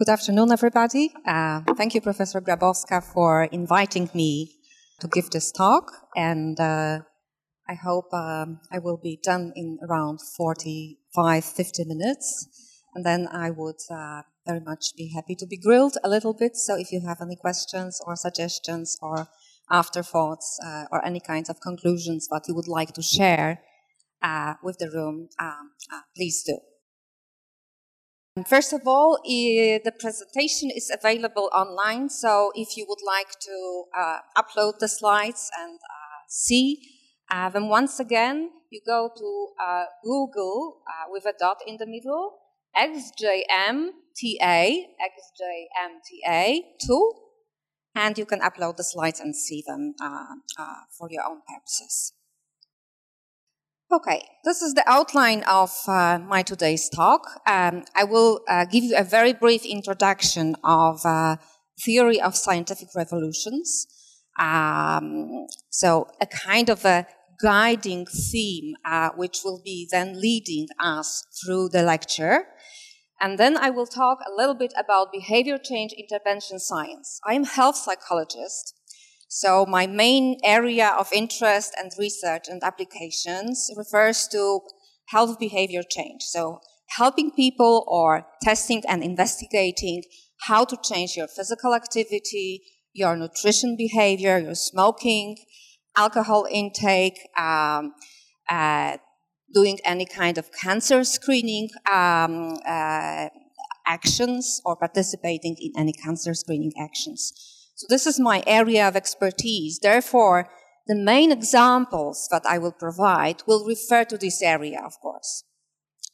Good afternoon, everybody. Uh, thank you, Professor Grabowska, for inviting me to give this talk. And uh, I hope um, I will be done in around 45, 50 minutes. And then I would uh, very much be happy to be grilled a little bit. So if you have any questions or suggestions or afterthoughts uh, or any kinds of conclusions that you would like to share uh, with the room, um, uh, please do. First of all, the presentation is available online, so if you would like to uh, upload the slides and uh, see, uh, then once again, you go to uh, Google uh, with a dot in the middle, XJMTA, XJMTA2, and you can upload the slides and see them uh, for your own purposes. Okay, this is the outline of uh, my today's talk. Um, I will uh, give you a very brief introduction of uh, theory of scientific revolutions. Um, so, a kind of a guiding theme, uh, which will be then leading us through the lecture. And then I will talk a little bit about behavior change intervention science. I am health psychologist, so my main area of interest and research and applications refers to health behavior change. So helping people or testing and investigating how to change your physical activity, your nutrition behavior, your smoking, alcohol intake, um, uh, doing any kind of cancer screening um, uh, actions or participating in any cancer screening actions. So this is my area of expertise. Therefore, the main examples that I will provide will refer to this area, of course.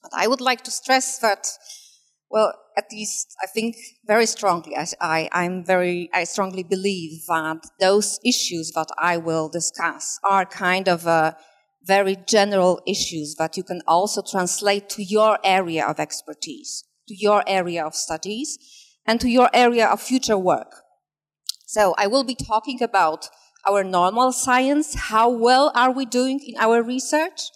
But I would like to stress that, well, at least I think very strongly, I, I'm very, I strongly believe that those issues that I will discuss are kind of a very general issues that you can also translate to your area of expertise, to your area of studies, and to your area of future work. So I will be talking about our normal science. How well are we doing in our research?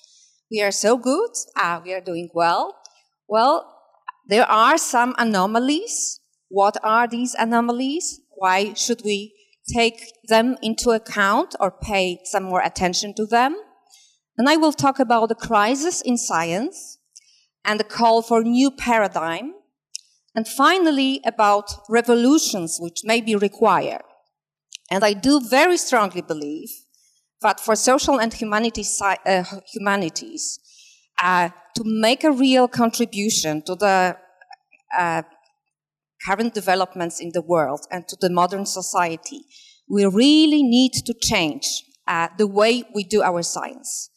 We are so good. Ah, we are doing well. Well, there are some anomalies. What are these anomalies? Why should we take them into account or pay some more attention to them? And I will talk about the crisis in science and the call for new paradigm and finally, about revolutions which may be required. And I do very strongly believe that for social and humanities, uh, humanities uh, to make a real contribution to the uh, current developments in the world and to the modern society, we really need to change uh, the way we do our science.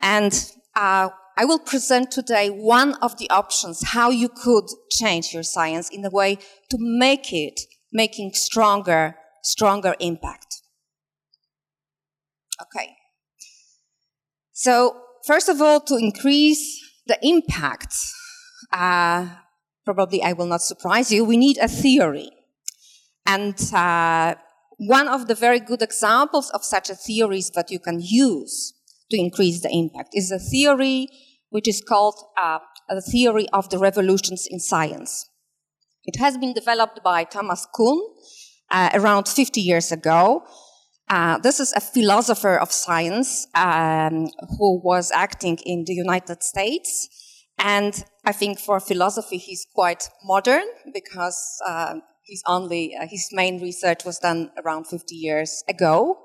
And uh, I will present today one of the options how you could change your science in a way to make it making stronger, stronger impact. Okay. So, first of all, to increase the impact, uh, probably I will not surprise you, we need a theory. And uh, one of the very good examples of such a theory that you can use to increase the impact is a theory which is called uh, the theory of the revolutions in science. It has been developed by Thomas Kuhn uh, around 50 years ago. Uh, this is a philosopher of science um, who was acting in the United States. And I think for philosophy, he's quite modern because uh, he's only, uh, his main research was done around 50 years ago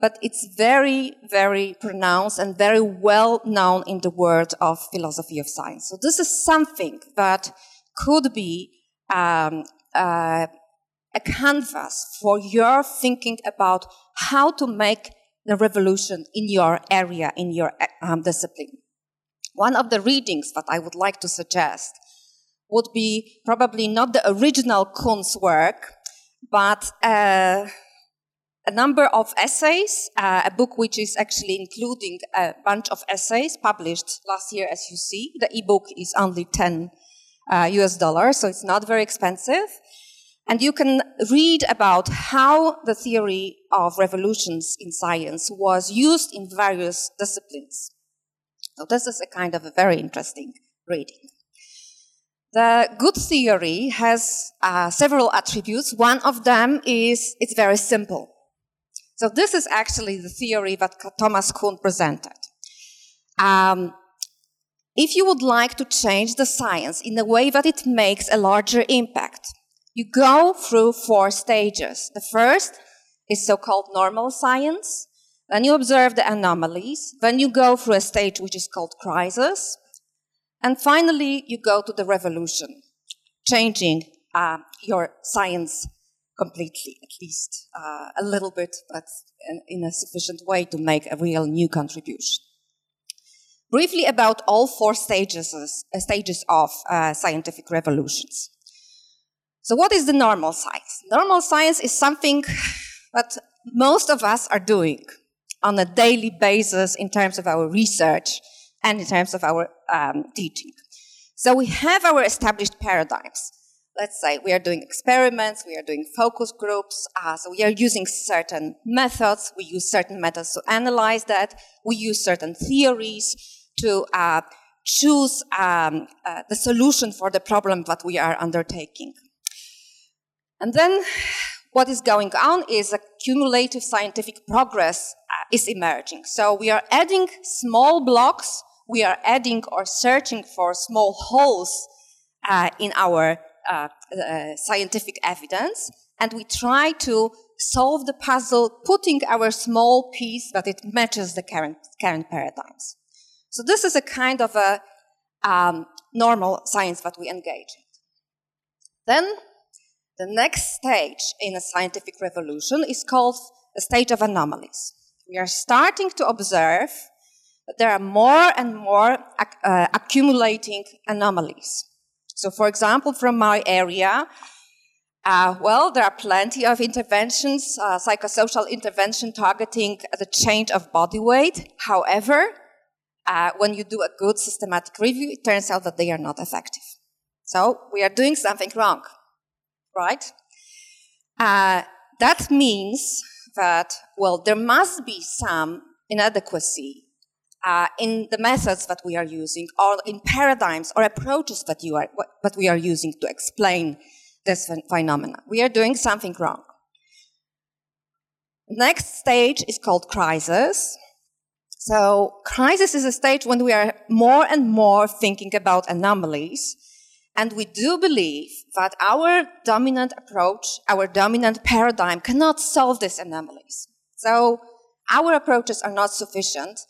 but it's very, very pronounced and very well known in the world of philosophy of science. So this is something that could be um, uh, a canvas for your thinking about how to make the revolution in your area, in your um, discipline. One of the readings that I would like to suggest would be probably not the original Kuhn's work, but uh, a number of essays, uh, a book which is actually including a bunch of essays published last year, as you see. The ebook is only 10 uh, US dollars, so it's not very expensive. And you can read about how the theory of revolutions in science was used in various disciplines. So this is a kind of a very interesting reading. The good theory has uh, several attributes. One of them is it's very simple. So this is actually the theory that Thomas Kuhn presented. Um, if you would like to change the science in a way that it makes a larger impact, you go through four stages. The first is so-called normal science. Then you observe the anomalies. Then you go through a stage which is called crisis. And finally, you go to the revolution, changing uh, your science completely, at least uh, a little bit, but in, a sufficient way to make a real new contribution. Briefly about all four stages, uh, stages of uh, scientific revolutions. So what is the normal science? Normal science is something that most of us are doing on a daily basis in terms of our research and in terms of our um, teaching. So we have our established paradigms. Let's say we are doing experiments, we are doing focus groups, uh, so we are using certain methods, we use certain methods to analyze that, we use certain theories to uh, choose um, uh, the solution for the problem that we are undertaking. And then what is going on is a cumulative scientific progress uh, is emerging. So we are adding small blocks, we are adding or searching for small holes uh, in our uh, uh, scientific evidence, and we try to solve the puzzle, putting our small piece that it matches the current, current paradigms. So this is a kind of a um, normal science that we engage in. Then the next stage in a scientific revolution is called a stage of anomalies. We are starting to observe that there are more and more uh, accumulating anomalies. So, for example, from my area, uh, well, there are plenty of interventions, uh, psychosocial intervention targeting the change of body weight. However, uh, when you do a good systematic review, it turns out that they are not effective. So we are doing something wrong right? Uh, that means that, well, there must be some inadequacy uh, in the methods that we are using or in paradigms or approaches that, you are, that we are using to explain this phenomena. We are doing something wrong. Next stage is called crisis. So crisis is a stage when we are more and more thinking about anomalies and we do believe that our dominant approach, our dominant paradigm cannot solve these anomalies. So our approaches are not sufficient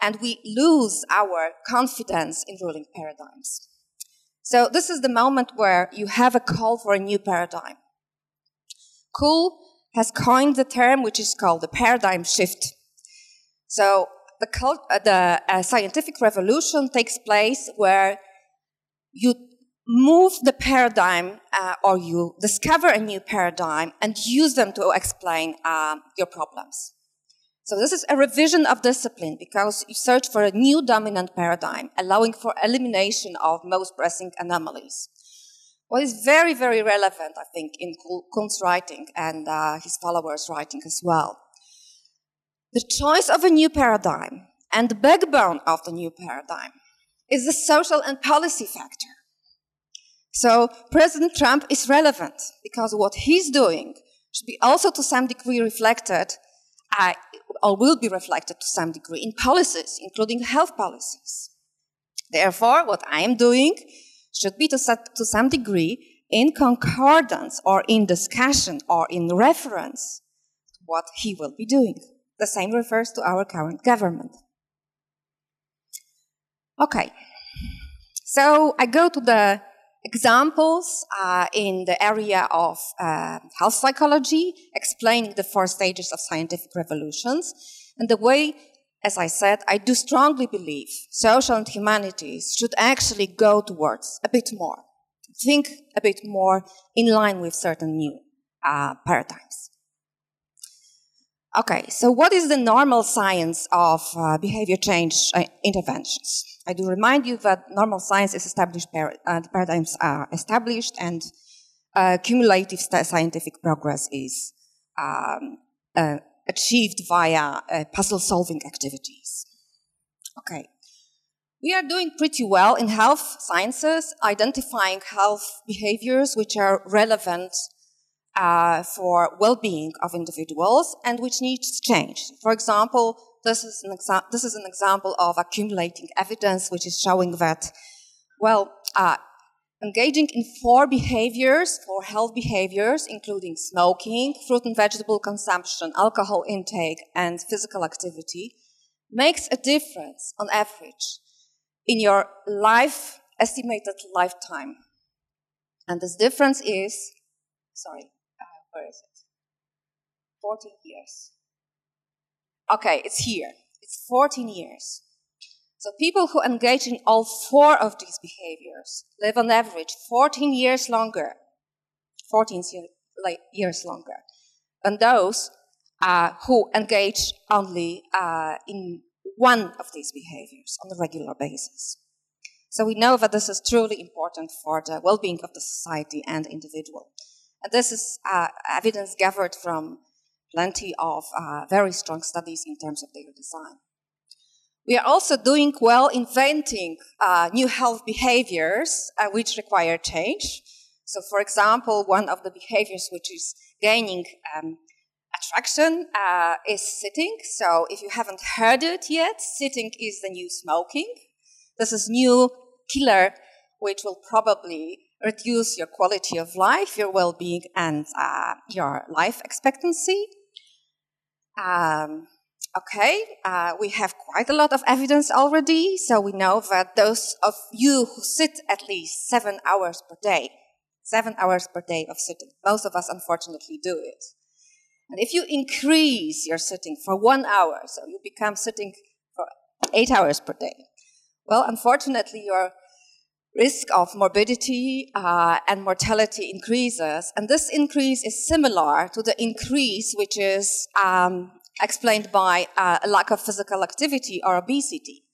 and we lose our confidence in ruling paradigms. So this is the moment where you have a call for a new paradigm. Kuhn has coined the term which is called the paradigm shift. So the, cult, uh, the uh, scientific revolution takes place where you move the paradigm uh, or you discover a new paradigm and use them to explain uh, your problems. So this is a revision of discipline because you search for a new dominant paradigm, allowing for elimination of most pressing anomalies. What is very, very relevant, I think, in Kuhn's writing and uh, his followers' writing as well. The choice of a new paradigm and the backbone of the new paradigm is the social and policy factor. So President Trump is relevant because what he's doing should be also to some degree reflected, uh, or will be reflected to some degree in policies, including health policies. Therefore, what I am doing should be to, to some degree in concordance or in discussion or in reference to what he will be doing. The same refers to our current government. Okay. So I go to the examples uh, in the area of uh, health psychology, explaining the four stages of scientific revolutions. And the way, as I said, I do strongly believe social and humanities should actually go towards a bit more, think a bit more in line with certain new uh, paradigms. Okay, so what is the normal science of uh, behavior change uh, interventions? I do remind you that normal science is established, uh, paradigms are established, and uh, cumulative scientific progress is um, uh, achieved via uh, puzzle solving activities. Okay. We are doing pretty well in health sciences, identifying health behaviors which are relevant uh, for well-being of individuals and which needs change. For example, this is, an exa- this is an example of accumulating evidence which is showing that, well, uh, engaging in four behaviors, four health behaviors, including smoking, fruit and vegetable consumption, alcohol intake, and physical activity, makes a difference on average in your life, estimated lifetime. And this difference is, sorry, uh, where is it? 14 years. Okay, it's here. It's 14 years. So people who engage in all four of these behaviors live on average 14 years longer, 14 years longer, than those uh, who engage only uh, in one of these behaviors on a regular basis. So we know that this is truly important for the well-being of the society and individual. And this is uh, evidence gathered from plenty of uh, very strong studies in terms of their design. We are also doing well inventing uh, new health behaviors uh, which require change. So, for example, one of the behaviors which is gaining um, attraction uh, is sitting. So, if you haven't heard it yet, sitting is the new smoking. This is new killer which will probably reduce your quality of life, your well-being, and uh, your life expectancy. Um, okay, uh, we have quite a lot of evidence already, so we know that those of you who sit at least seven hours per day, seven hours per day of sitting, most of us unfortunately do it. And if you increase your sitting for one hour, so you become sitting for eight hours per day, well, unfortunately, your risk of morbidity uh, and mortality increases. And this increase is similar to the increase which is um, explained by uh, a lack of physical activity or obesity.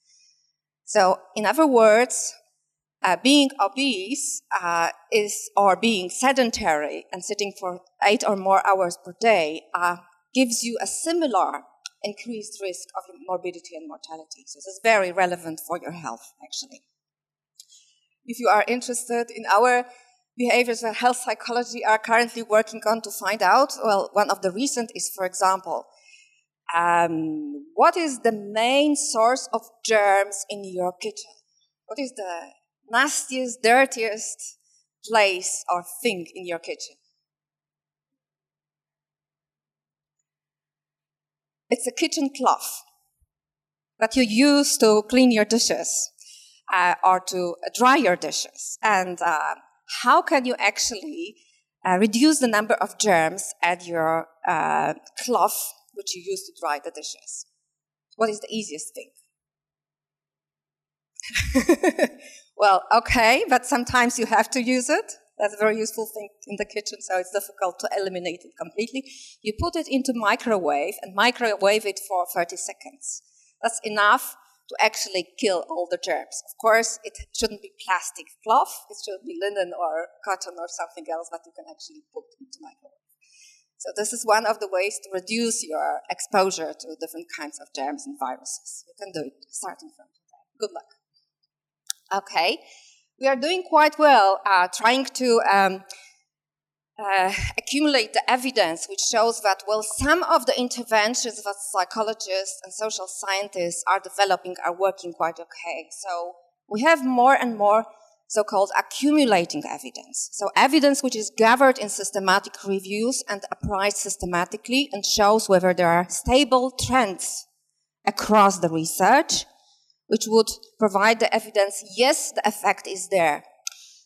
So, in other words, uh, being obese uh, is, or being sedentary and sitting for eight or more hours per day, uh, gives you a similar increased risk of morbidity and mortality. So, this is very relevant for your health, actually. If you are interested in our behaviors that health psychology are currently working on to find out, well, one of the recent is, for example, um, what is the main source of germs in your kitchen? What is the nastiest, dirtiest place or thing in your kitchen? It's a kitchen cloth that you use to clean your dishes uh, or to dry your dishes. And uh, how can you actually uh, reduce the number of germs at your uh, cloth which you use to dry the dishes? What is the easiest thing? well, okay, but sometimes you have to use it. That's a very useful thing in the kitchen, so it's difficult to eliminate it completely. You put it into microwave and microwave it for 30 seconds. That's enough to actually kill all the germs. Of course, it shouldn't be plastic cloth, it should be linen or cotton or something else that you can actually put into microwave. So this is one of the ways to reduce your exposure to different kinds of germs and viruses. You can do it starting from today. Good luck. Okay, we are doing quite well uh, trying to um, uh, accumulate the evidence which shows that, well, some of the interventions that psychologists and social scientists are developing are working quite okay. So we have more and more so-called accumulating evidence. So evidence which is gathered in systematic reviews and appraised systematically and shows whether there are stable trends across the research, which would provide the evidence, yes, the effect is there.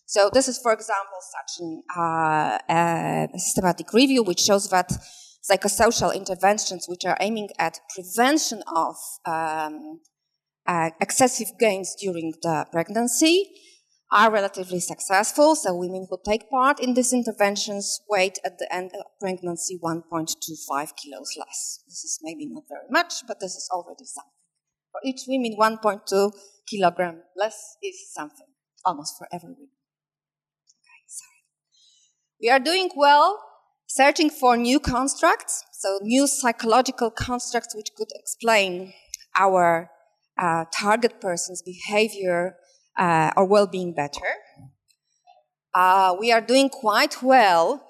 So this is, for example, such an, uh, a systematic review which shows that psychosocial interventions which are aiming at prevention of um, uh, excessive gains during the pregnancy are relatively successful. So women who take part in these interventions weight at the end of pregnancy 1.25 kilos less. This is maybe not very much, but this is already something. For each woman, 1.2 kilogram less is something, almost for every woman. We are doing well searching for new constructs, so new psychological constructs which could explain our uh, target person's behavior uh, or well-being better. Uh, we are doing quite well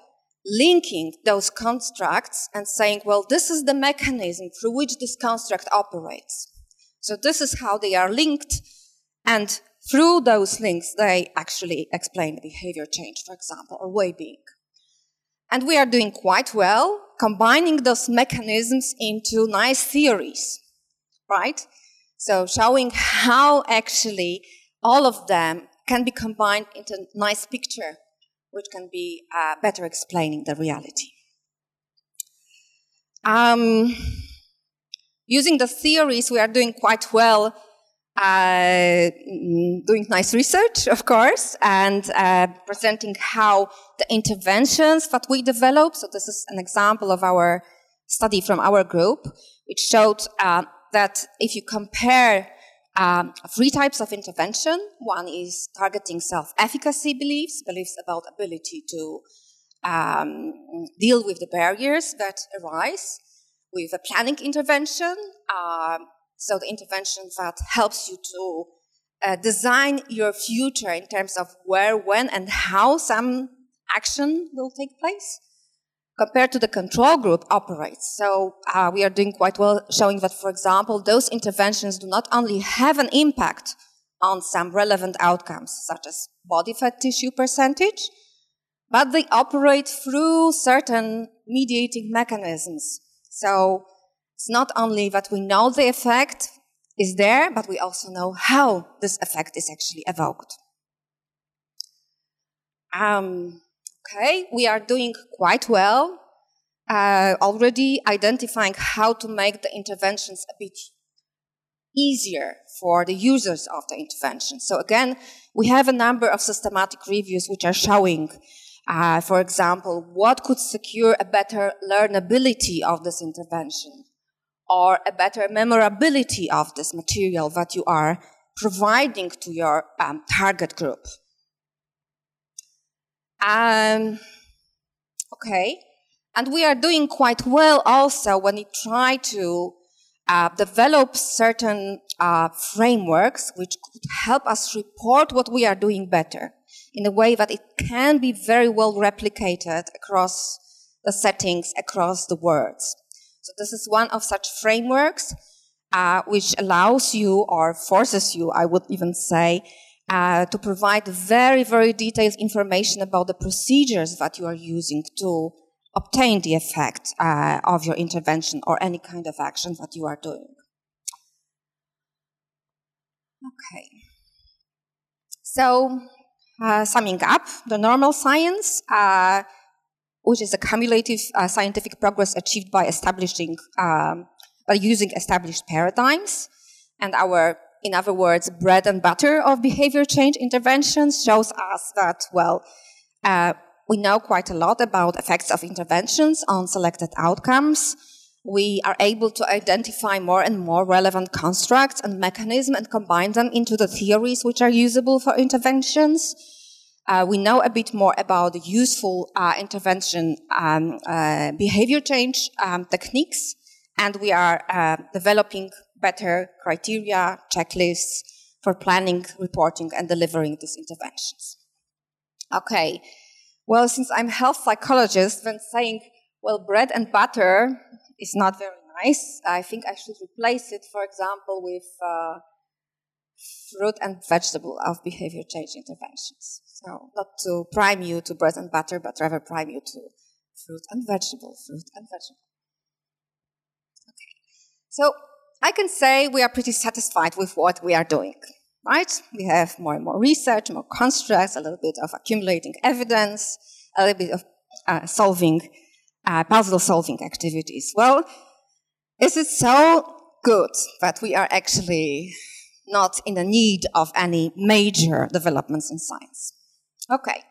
linking those constructs and saying, well, this is the mechanism through which this construct operates. So this is how they are linked, and through those links, they actually explain behavior change, for example, or well-being. And we are doing quite well combining those mechanisms into nice theories, right? So showing how actually all of them can be combined into a nice picture, which can be uh, better explaining the reality. Um, using the theories, we are doing quite well uh, doing nice research, of course, and uh, presenting how the interventions that we develop. So this is an example of our study from our group, which showed uh, that if you compare um, three types of intervention, one is targeting self-efficacy beliefs, beliefs about ability to um, deal with the barriers that arise, with a planning intervention, um, so the intervention that helps you to uh, design your future in terms of where, when, and how some action will take place compared to the control group operates. So uh, we are doing quite well showing that, for example, those interventions do not only have an impact on some relevant outcomes, such as body fat tissue percentage, but they operate through certain mediating mechanisms. So it's not only that we know the effect is there, but we also know how this effect is actually evoked. Um, okay, we are doing quite well uh, already identifying how to make the interventions a bit easier for the users of the intervention. So again, we have a number of systematic reviews which are showing uh, for example, what could secure a better learnability of this intervention? Or a better memorability of this material that you are providing to your um, target group. Um, okay, and we are doing quite well also when we try to uh, develop certain uh, frameworks which could help us report what we are doing better in a way that it can be very well replicated across the settings, across the words. So this is one of such frameworks uh, which allows you or forces you, I would even say, uh, to provide very, very detailed information about the procedures that you are using to obtain the effect uh, of your intervention or any kind of action that you are doing. Okay. So, uh, summing up, the normal science uh, which is a cumulative uh, scientific progress achieved by establishing, um, by using established paradigms. And our, in other words, bread and butter of behavior change interventions shows us that, well, uh, we know quite a lot about effects of interventions on selected outcomes. We are able to identify more and more relevant constructs and mechanisms and combine them into the theories which are usable for interventions. Uh, we know a bit more about the useful uh, intervention um, uh, behavior change um, techniques, and we are uh, developing better criteria, checklists for planning, reporting, and delivering these interventions. Okay, well, since I'm health psychologist, when saying, well, bread and butter is not very nice, I think I should replace it, for example, with uh, fruit and vegetable of behavior change interventions. So not to prime you to bread and butter, but rather prime you to fruit and vegetable, fruit and vegetable. Okay. So I can say we are pretty satisfied with what we are doing, right? We have more and more research, more constructs, a little bit of accumulating evidence, a little bit of uh, solving, uh, puzzle solving activities. Well, is it so good that we are actually not in the need of any major developments in science. Okay.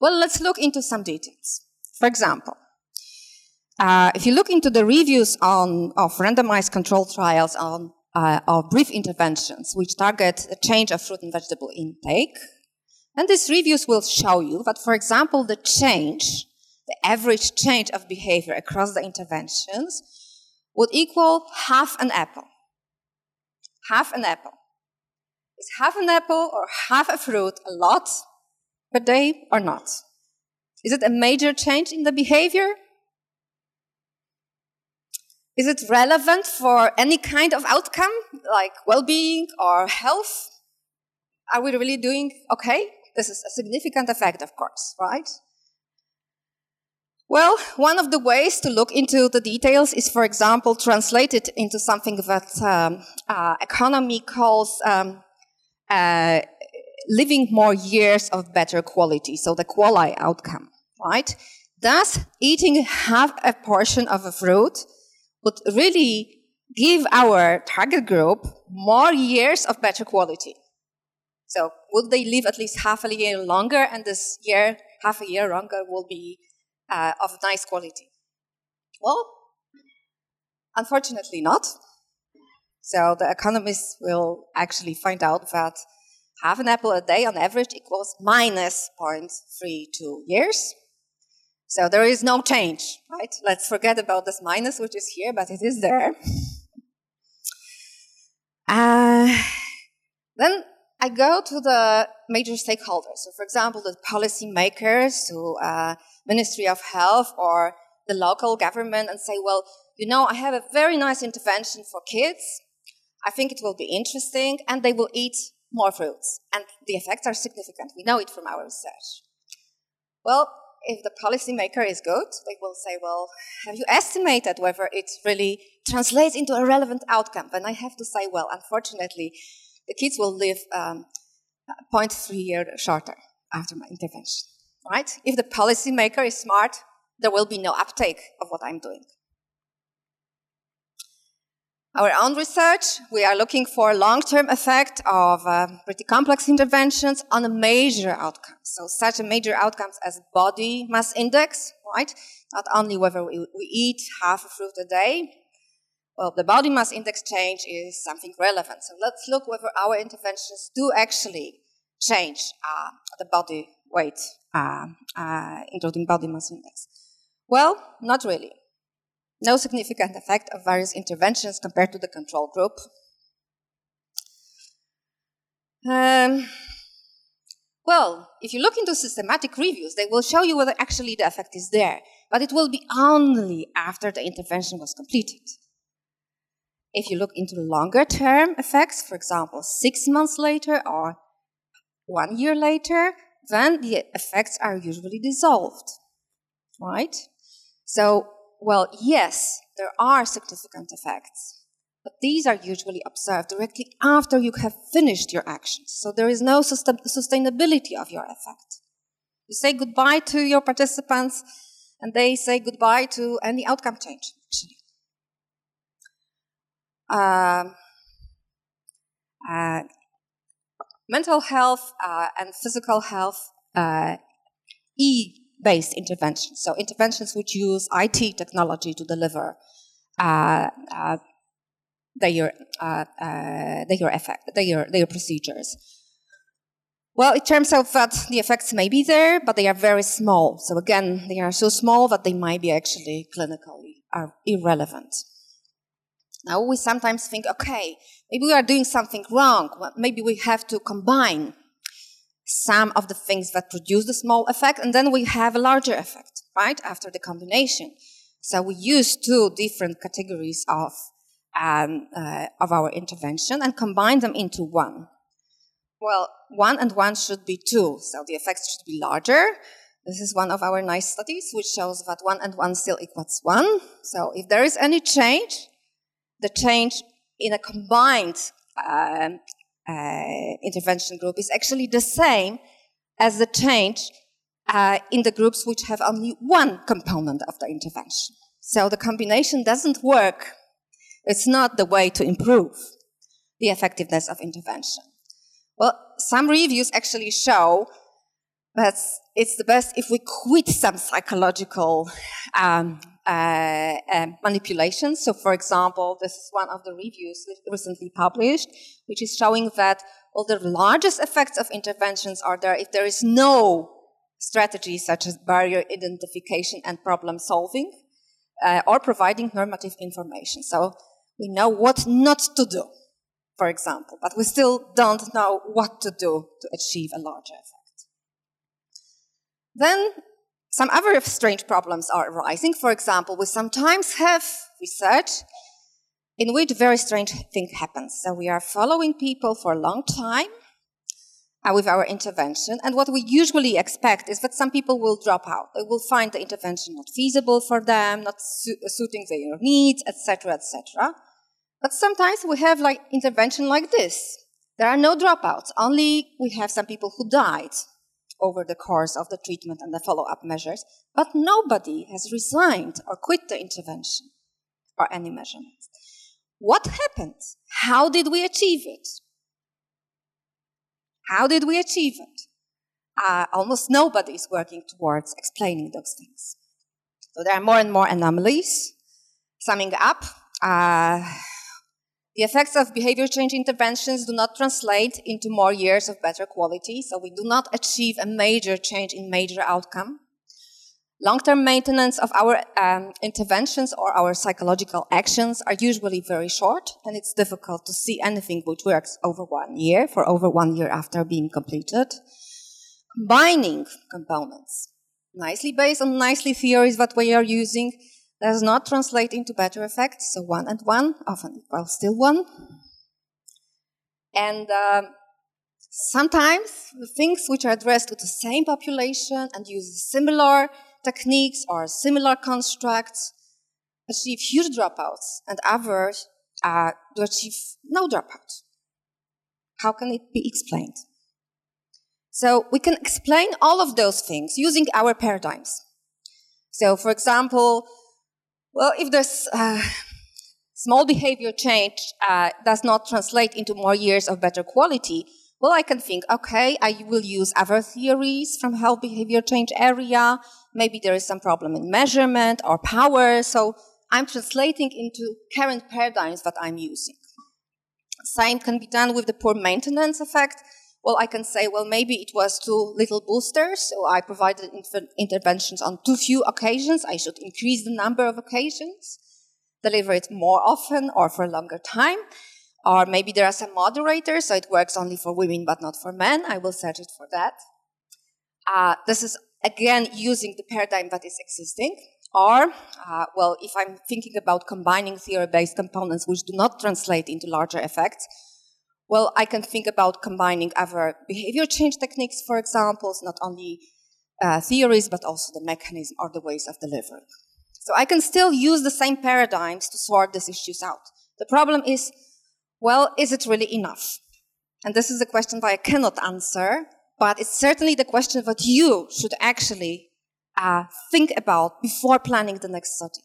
Well, let's look into some details. For example, uh, if you look into the reviews on, of randomized control trials on uh, of brief interventions which target the change of fruit and vegetable intake, and these reviews will show you that, for example, the change, the average change of behavior across the interventions would equal half an apple. Half an apple. Is half an apple or half a fruit a lot per day or not? Is it a major change in the behavior? Is it relevant for any kind of outcome, like well being or health? Are we really doing okay? This is a significant effect, of course, right? Well, one of the ways to look into the details is, for example, translated into something that um, uh, economy calls um, uh, living more years of better quality, so the QALY outcome, right? Thus, eating half a portion of a fruit would really give our target group more years of better quality. So would they live at least half a year longer and this year, half a year longer will be uh, of nice quality? Well, unfortunately not. So the economists will actually find out that half an apple a day on average equals minus 0.32 years. So there is no change, right? Let's forget about this minus, which is here, but it is there. Uh, then I go to the major stakeholders. So, for example, the policymakers, to uh, Ministry of Health, or the local government, and say, "Well, you know, I have a very nice intervention for kids. I think it will be interesting, and they will eat more fruits, and the effects are significant. We know it from our research." Well, if the policymaker is good, they will say, well, have you estimated whether it really translates into a relevant outcome? And I have to say, well, unfortunately, the kids will live um, 0.3 years shorter after my intervention, right? If the policymaker is smart, there will be no uptake of what I'm doing. Our own research, we are looking for long-term effect of uh, pretty complex interventions on a major outcome. So such a major outcomes as body mass index, right? Not only whether we, we eat half a fruit a day. Well, the body mass index change is something relevant. So let's look whether our interventions do actually change uh, the body weight, uh, uh including body mass index. Well, not really no significant effect of various interventions compared to the control group. Um, well, if you look into systematic reviews, they will show you whether actually the effect is there, but it will be only after the intervention was completed. If you look into longer term effects, for example, six months later or one year later, then the effects are usually dissolved, right? So well, yes, there are significant effects, but these are usually observed directly after you have finished your actions. So there is no sustainability of your effect. You say goodbye to your participants, and they say goodbye to any outcome change, actually. Um, uh, mental health uh, and physical health, uh, E based interventions. So interventions which use IT technology to deliver uh, uh, their, uh, uh, their effect, their, their procedures. Well, it turns out that the effects may be there, but they are very small. So again, they are so small that they might be actually clinically are irrelevant. Now we sometimes think, okay, maybe we are doing something wrong. Maybe we have to combine some of the things that produce the small effect, and then we have a larger effect, right, after the combination. So we use two different categories of, um, uh, of our intervention and combine them into one. Well, one and one should be two, so the effects should be larger. This is one of our nice studies, which shows that one and one still equals one. So if there is any change, the change in a combined um, uh, intervention group is actually the same as the change uh, in the groups which have only one component of the intervention. So the combination doesn't work. It's not the way to improve the effectiveness of intervention. Well, some reviews actually show that it's the best if we quit some psychological um, uh, um, manipulations. So, for example, this is one of the reviews recently published, which is showing that all the largest effects of interventions are there if there is no strategy such as barrier identification and problem solving uh, or providing normative information. So, we know what not to do. for example, but we still don't know what to do to achieve a larger effect. Then some other strange problems are arising. For example, we sometimes have research in which very strange thing happens. So we are following people for a long time uh, with our intervention, and what we usually expect is that some people will drop out. They will find the intervention not feasible for them, not su- suiting their needs, etc., etc. But sometimes we have like intervention like this. There are no dropouts. Only we have some people who died over the course of the treatment and the follow-up measures, but nobody has resigned or quit the intervention or any measurements. What happened? How did we achieve it? How did we achieve it? Uh, almost nobody is working towards explaining those things. So there are more and more anomalies. Summing up, uh, the effects of behavior change interventions do not translate into more years of better quality, so we do not achieve a major change in major outcome. Long-term maintenance of our um, interventions or our psychological actions are usually very short, and it's difficult to see anything which works over one year, for over one year after being completed. Combining components, nicely based on nicely theories that we are using, does not translate into better effects. So one and one often equals still one. And uh, sometimes things which are addressed to the same population and use similar techniques or similar constructs achieve huge dropouts, and others uh, do achieve no dropout. How can it be explained? So we can explain all of those things using our paradigms. So, for example, well, if this uh, small behavior change uh, does not translate into more years of better quality, well, I can think, okay, I will use other theories from health behavior change area. Maybe there is some problem in measurement or power. So I'm translating into current paradigms that I'm using. Same can be done with the poor maintenance effect. Well, I can say, well, maybe it was too little boosters, so I provided inter- interventions on too few occasions. I should increase the number of occasions, deliver it more often or for a longer time. Or maybe there are some moderators, so it works only for women but not for men. I will search it for that. Uh, this is again using the paradigm that is existing. Or, uh, well, if I'm thinking about combining theory based components which do not translate into larger effects, well, I can think about combining other behavior change techniques, for example, not only uh, theories, but also the mechanism or the ways of delivery. So I can still use the same paradigms to sort these issues out. The problem is, well, is it really enough? And this is a question that I cannot answer, but it's certainly the question that you should actually uh, think about before planning the next study.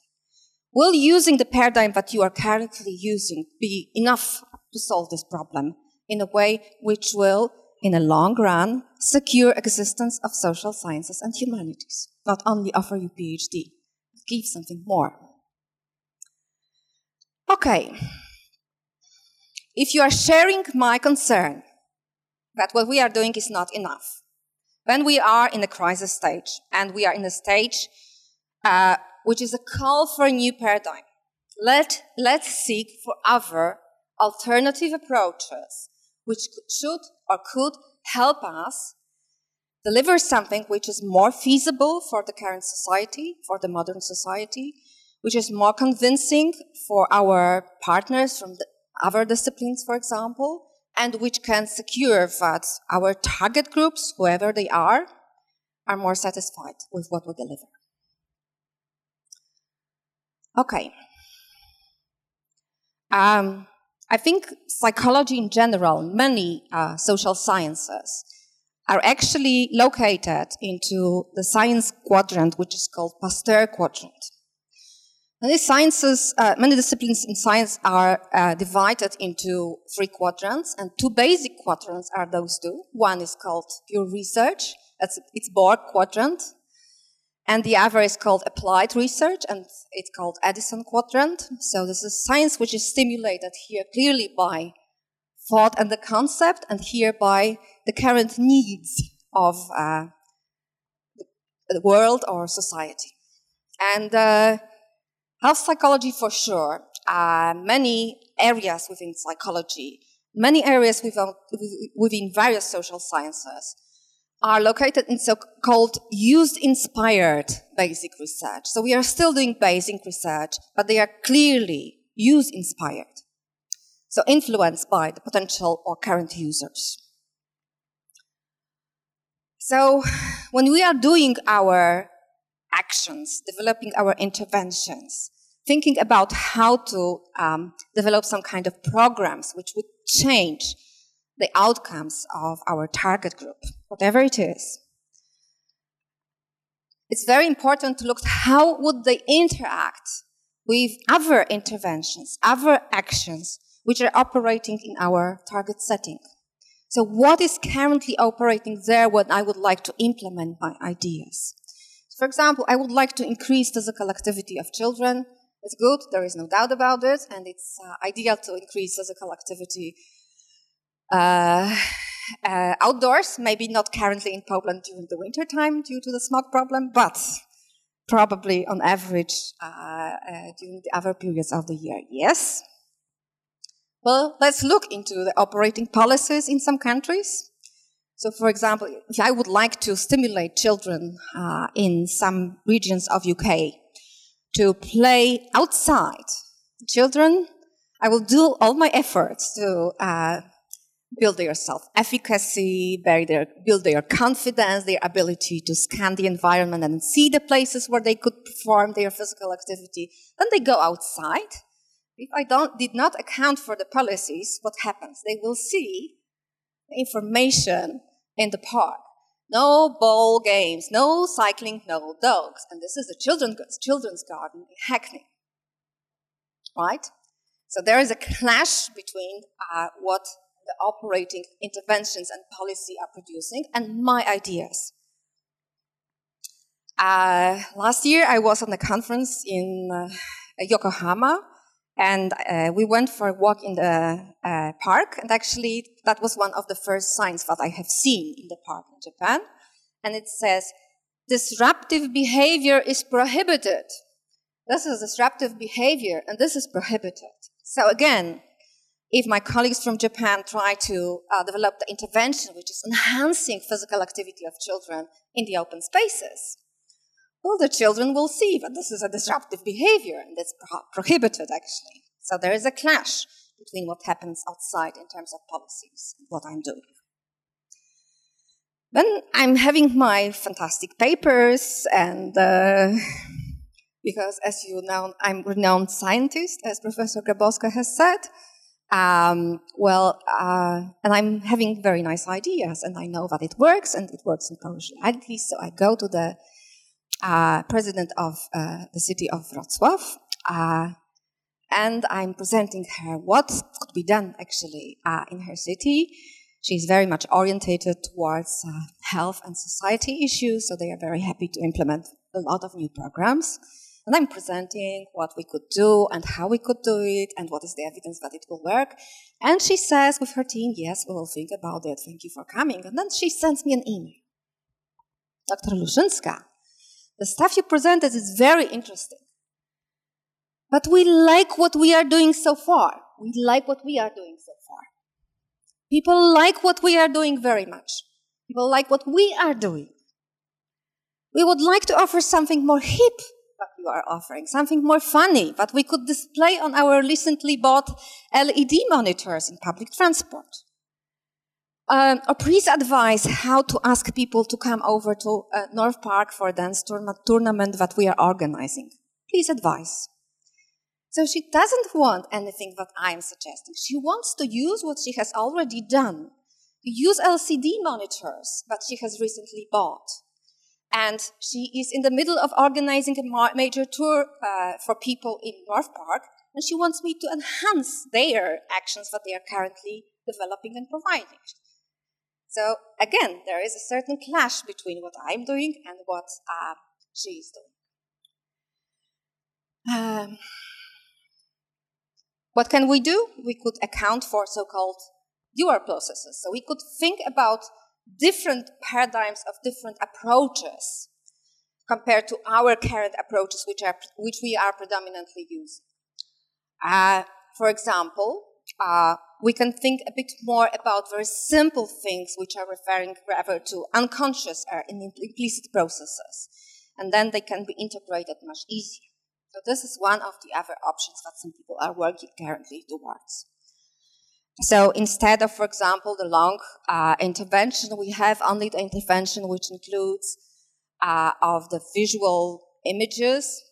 Will using the paradigm that you are currently using be enough to solve this problem in a way which will, in the long run, secure existence of social sciences and humanities, not only offer you PhD, but give something more. Okay. If you are sharing my concern that what we are doing is not enough, when we are in a crisis stage and we are in a stage uh, which is a call for a new paradigm, let, let's seek for other alternative approaches which should or could help us deliver something which is more feasible for the current society, for the modern society, which is more convincing for our partners from other disciplines, for example, and which can secure that our target groups, whoever they are, are more satisfied with what we deliver. Okay. Um, I think psychology in general, many uh, social sciences, are actually located into the science quadrant, which is called Pasteur quadrant. Many sciences, uh, many disciplines in science are uh, divided into three quadrants, and two basic quadrants are those two. One is called pure research, that's its Bohr quadrant, and the other is called applied research, and it's called Edison quadrant. So this is science which is stimulated here clearly by thought and the concept, and here by the current needs of uh, the world or society. And uh, health psychology for sure. Uh, many areas within psychology many areas within, within various social sciences are located in so-called use-inspired basic research. So we are still doing basic research, but they are clearly use-inspired. So influenced by the potential or current users. So when we are doing our actions, developing our interventions, thinking about how to um, develop some kind of programs which would change the outcomes of our target group, whatever it is. It's very important to look at how would they interact with other interventions, other actions which are operating in our target setting. So what is currently operating there when I would like to implement my ideas? For example, I would like to increase physical activity of children. It's good, there is no doubt about it, and it's uh, ideal to increase physical activity uh, uh, outdoors, maybe not currently in Poland during the winter time due to the smog problem, but probably on average uh, uh, during the other periods of the year. Yes, well, let's look into the operating policies in some countries. So, for example, if I would like to stimulate children uh, in some regions of UK to play outside, children, I will do all my efforts to uh, build their self-efficacy, build their confidence, their ability to scan the environment and see the places where they could perform their physical activity. Then they go outside if I don't, did not account for the policies, what happens? They will see information in the park. No ball games, no cycling, no dogs. And this is a children's, children's garden in Hackney. Right? So there is a clash between uh, what the operating interventions and policy are producing and my ideas. Uh, last year I was on a conference in uh, Yokohama and uh, we went for a walk in the uh, park. And actually, that was one of the first signs that I have seen in the park in Japan. And it says, disruptive behavior is prohibited. This is disruptive behavior, and this is prohibited. So again, if my colleagues from Japan try to uh, develop the intervention which is enhancing physical activity of children in the open spaces, well, the children will see that this is a disruptive behavior and it's pro- prohibited actually. So there is a clash between what happens outside in terms of policies and what I'm doing. Then I'm having my fantastic papers, and uh, because, as you know, I'm a renowned scientist, as Professor Grabowska has said. Um, well, uh, and I'm having very nice ideas, and I know that it works, and it works in Polish reality. So I go to the uh, president of uh, the city of Wrocław, uh, and I'm presenting her what could be done actually uh, in her city. She's very much orientated towards uh, health and society issues, so they are very happy to implement a lot of new programs. And I'm presenting what we could do and how we could do it and what is the evidence that it will work. And she says with her team, yes, we will think about it. Thank you for coming. And then she sends me an email. Dr. Łuszczyńska, the stuff you presented is very interesting. But we like what we are doing so far. We like what we are doing so far. People like what we are doing very much. People like what we are doing. We would like to offer something more hip that you are offering, something more funny that we could display on our recently bought LED monitors in public transport. Um, or please advise how to ask people to come over to uh, North Park for a dance tournament that we are organizing. Please advise. So she doesn't want anything that I'm suggesting. She wants to use what she has already done. Use LCD monitors that she has recently bought. And she is in the middle of organizing a major tour uh, for people in North Park, and she wants me to enhance their actions that they are currently developing and providing. So again, there is a certain clash between what I'm doing and what uh, she is doing. Um, what can we do? We could account for so-called dual processes. So we could think about different paradigms of different approaches compared to our current approaches, which, are, which we are predominantly using. Uh, for example, uh, we can think a bit more about very simple things which are referring rather to unconscious or implicit processes. And then they can be integrated much easier. So this is one of the other options that some people are working currently towards. So instead of, for example, the long uh, intervention, we have only the intervention which includes uh, of the visual images.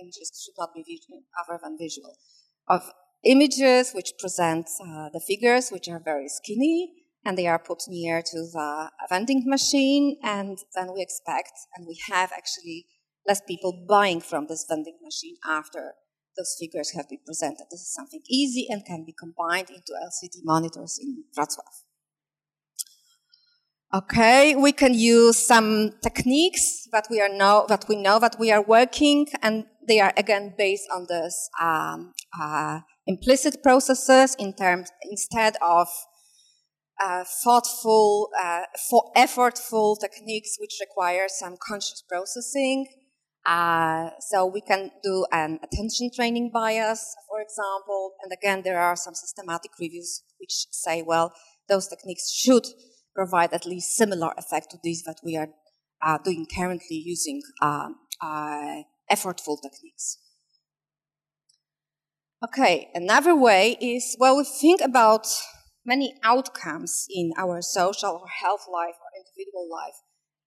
Images should not be visual, other than visual. Of images which present uh, the figures, which are very skinny, and they are put near to the vending machine, and then we expect, and we have actually less people buying from this vending machine after those figures have been presented. This is something easy and can be combined into LCD monitors in Wrocław. Okay, we can use some techniques that we are know that we know that we are working, and they are again based on this um, uh, implicit processes in terms instead of uh, thoughtful, uh, for effortful techniques which require some conscious processing. Uh, so we can do an attention training bias, for example, and again, there are some systematic reviews which say, well, those techniques should provide at least similar effect to these that we are uh, doing currently using um, uh, effortful techniques. Okay, another way is, well, we think about many outcomes in our social or health life or individual life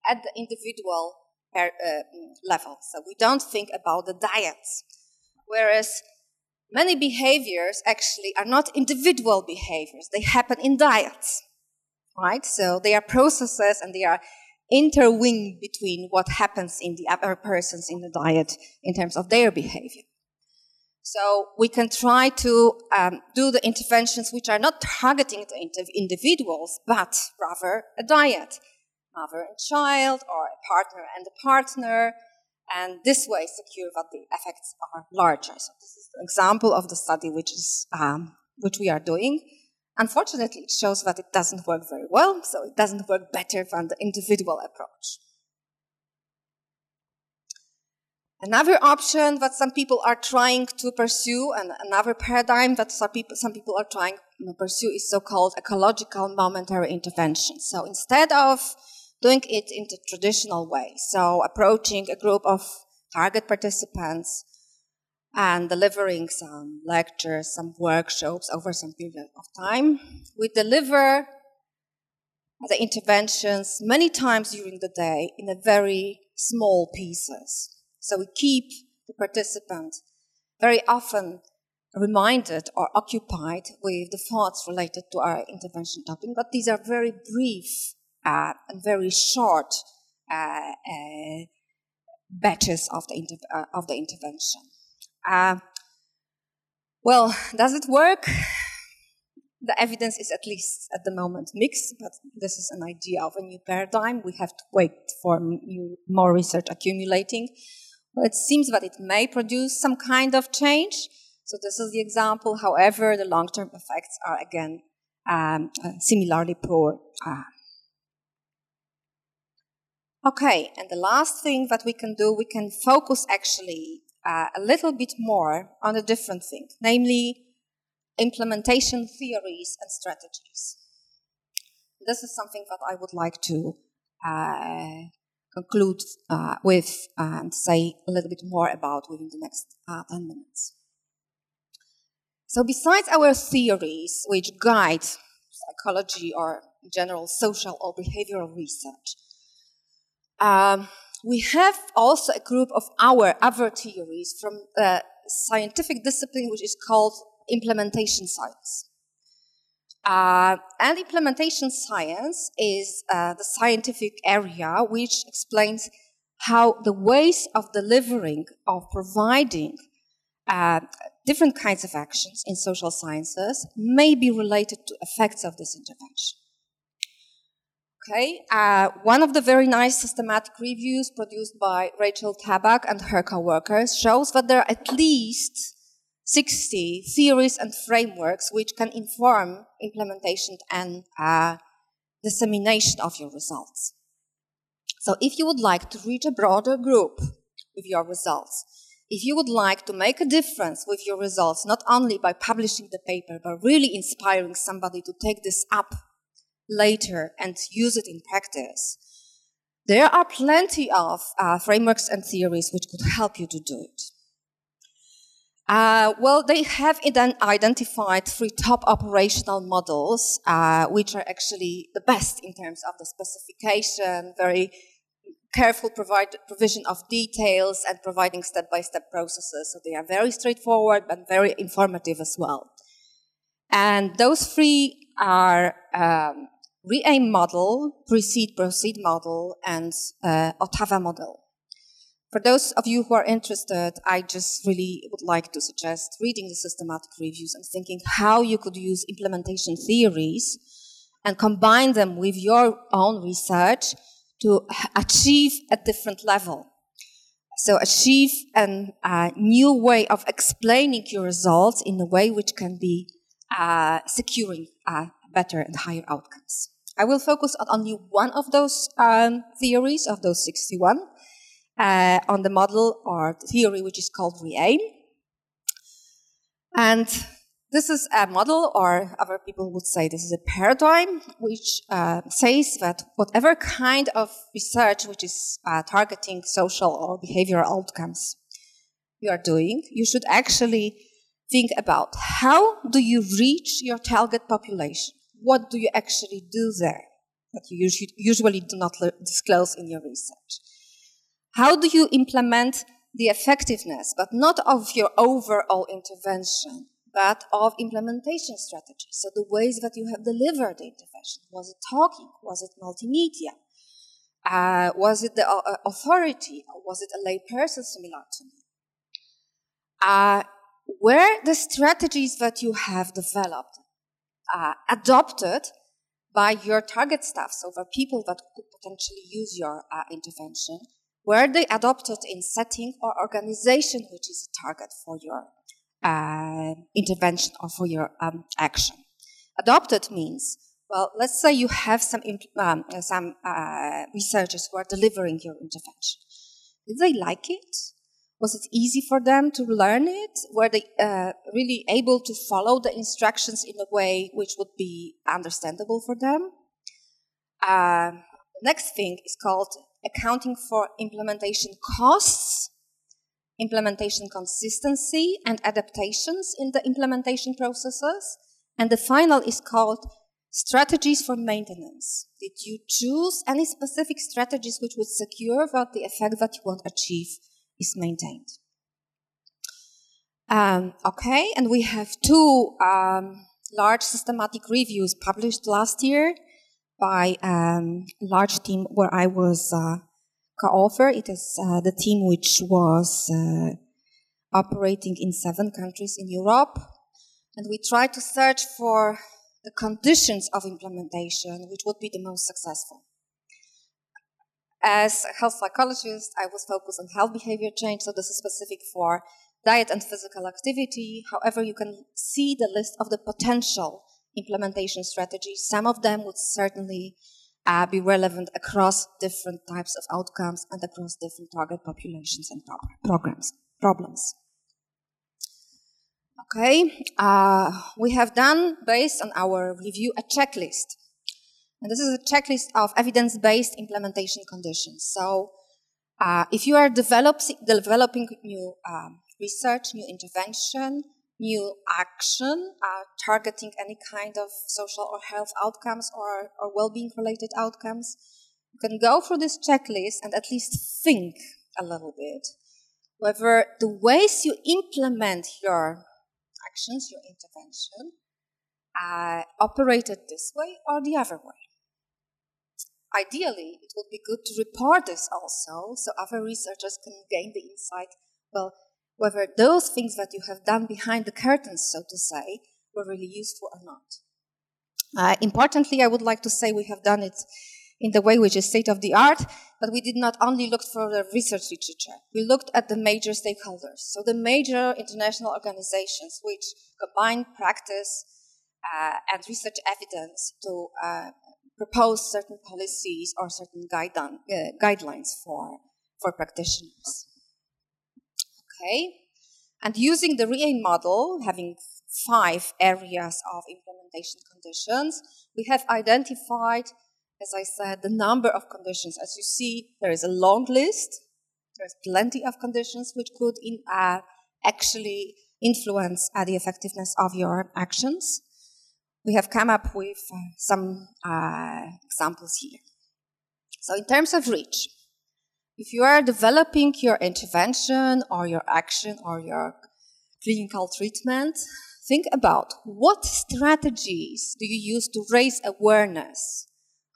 at the individual per, uh, level. So we don't think about the dyads. Whereas many behaviors actually are not individual behaviors, they happen in dyads, right? So they are processes and they are interwined between what happens in the other persons in the dyad in terms of their behavior. So we can try to um, do the interventions which are not targeting the individuals, but rather a dyad mother and child or a partner and a partner, and this way secure that the effects are larger. So this is an example of the study which is um, which we are doing. Unfortunately, it shows that it doesn't work very well, so it doesn't work better than the individual approach. Another option that some people are trying to pursue, and another paradigm that some people, some people are trying to pursue, is so-called ecological momentary intervention. So instead of doing it in the traditional way. So approaching a group of target participants and delivering some lectures, some workshops over some period of time. We deliver the interventions many times during the day in a very small pieces. So we keep the participant very often reminded or occupied with the thoughts related to our intervention topic, but these are very brief uh, very short uh, uh, batches of the, inter- of the intervention. well, does it work? The evidence is at least at the moment mixed, but this is an idea of a new paradigm. We have to wait for new, more research accumulating. Well, it seems that it may produce some kind of change. So this is the example. However, the long-term effects are again um, uh, similarly poor. Uh, Okay, and the last thing that we can do, we can focus actually uh, a little bit more on a different thing, namely implementation theories and strategies. This is something that I would like to uh, conclude uh, with and say a little bit more about within the next uh, 10 minutes. So, besides our theories, which guide psychology or general social or behavioral research, um, we have also a group of our other theories from a scientific discipline which is called implementation science. Uh, and implementation science is uh, the scientific area which explains how the ways of delivering, of providing uh, different kinds of actions in social sciences may be related to effects of this intervention. Okay, uh, one of the very nice systematic reviews produced by Rachel Tabak and her co-workers shows that there are at least 60 theories and frameworks which can inform implementation and uh, dissemination of your results. So if you would like to reach a broader group with your results, if you would like to make a difference with your results, not only by publishing the paper, but really inspiring somebody to take this up later and use it in practice, there are plenty of uh, frameworks and theories which could help you to do it. Uh, well, they have identified three top operational models, uh, which are actually the best in terms of the specification, very careful provide, provision of details, and providing step by step processes. So they are very straightforward but very informative as well. And those three are um, Re-aim model, precede proceed model, and uh, Ottawa model. For those of you who are interested, I just really would like to suggest reading the systematic reviews and thinking how you could use implementation theories and combine them with your own research to achieve a different level. So achieve a uh, new way of explaining your results in a way which can be uh, securing uh, better and higher outcomes. I will focus on only one of those um, theories of those 61, uh, on the model or theory which is called re-aim. And this is a model, or other people would say this is a paradigm, which uh, says that whatever kind of research which is uh, targeting social or behavioral outcomes you are doing, you should actually think about how do you reach your target population? What do you actually do there that you usually do not disclose in your research? How do you implement the effectiveness, but not of your overall intervention, but of implementation strategy? So the ways that you have delivered the intervention. Was it talking? Was it multimedia? Uh, was it the uh, authority? Or was it a lay person similar to me? Uh, where the strategies that you have developed uh, adopted by your target staff, so the people that could potentially use your uh, intervention, were they adopted in setting or organization which is a target for your uh, intervention or for your um, action? Adopted means, well, let's say you have some, um, some uh, researchers who are delivering your intervention. Did they like it? Was it easy for them to learn it? Were they uh, really able to follow the instructions in a way which would be understandable for them? Uh, next thing is called accounting for implementation costs, implementation consistency, and adaptations in the implementation processes. And the final is called strategies for maintenance. Did you choose any specific strategies which would secure the effect that you want to achieve is maintained? Um, okay, and we have two um, large systematic reviews published last year by a um, large team where I was uh, co-author. It is uh, the team which was uh, operating in seven countries in Europe, and we tried to search for the conditions of implementation which would be the most successful. As a health psychologist, I was focused on health behavior change, so this is specific for diet and physical activity. However, you can see the list of the potential implementation strategies. Some of them would certainly uh, be relevant across different types of outcomes and across different target populations and pro- programs problems. Okay, uh, we have done based on our review a checklist, and this is a checklist of evidence-based implementation conditions. So, uh, if you are develop- developing new um, research, new intervention, new action uh, targeting any kind of social or health outcomes or, or well-being related outcomes you can go through this checklist and at least think a little bit whether the ways you implement your actions your intervention uh, operated this way or the other way ideally it would be good to report this also so other researchers can gain the insight well whether those things that you have done behind the curtains, so to say, were really useful or not. Uh, importantly, I would like to say we have done it in the way which is state of the art, but we did not only look for the research literature. We looked at the major stakeholders, so the major international organizations which combine practice uh, and research evidence to uh, propose certain policies or certain uh, guidelines for, for practitioners. Okay? And using the REAIM model, having five areas of implementation conditions, we have identified, as I said, the number of conditions. As you see, there is a long list. There's plenty of conditions which could in, uh, actually influence uh, the effectiveness of your actions. We have come up with uh, some uh, examples here. So, in terms of reach, if you are developing your intervention or your action or your clinical treatment, think about what strategies do you use to raise awareness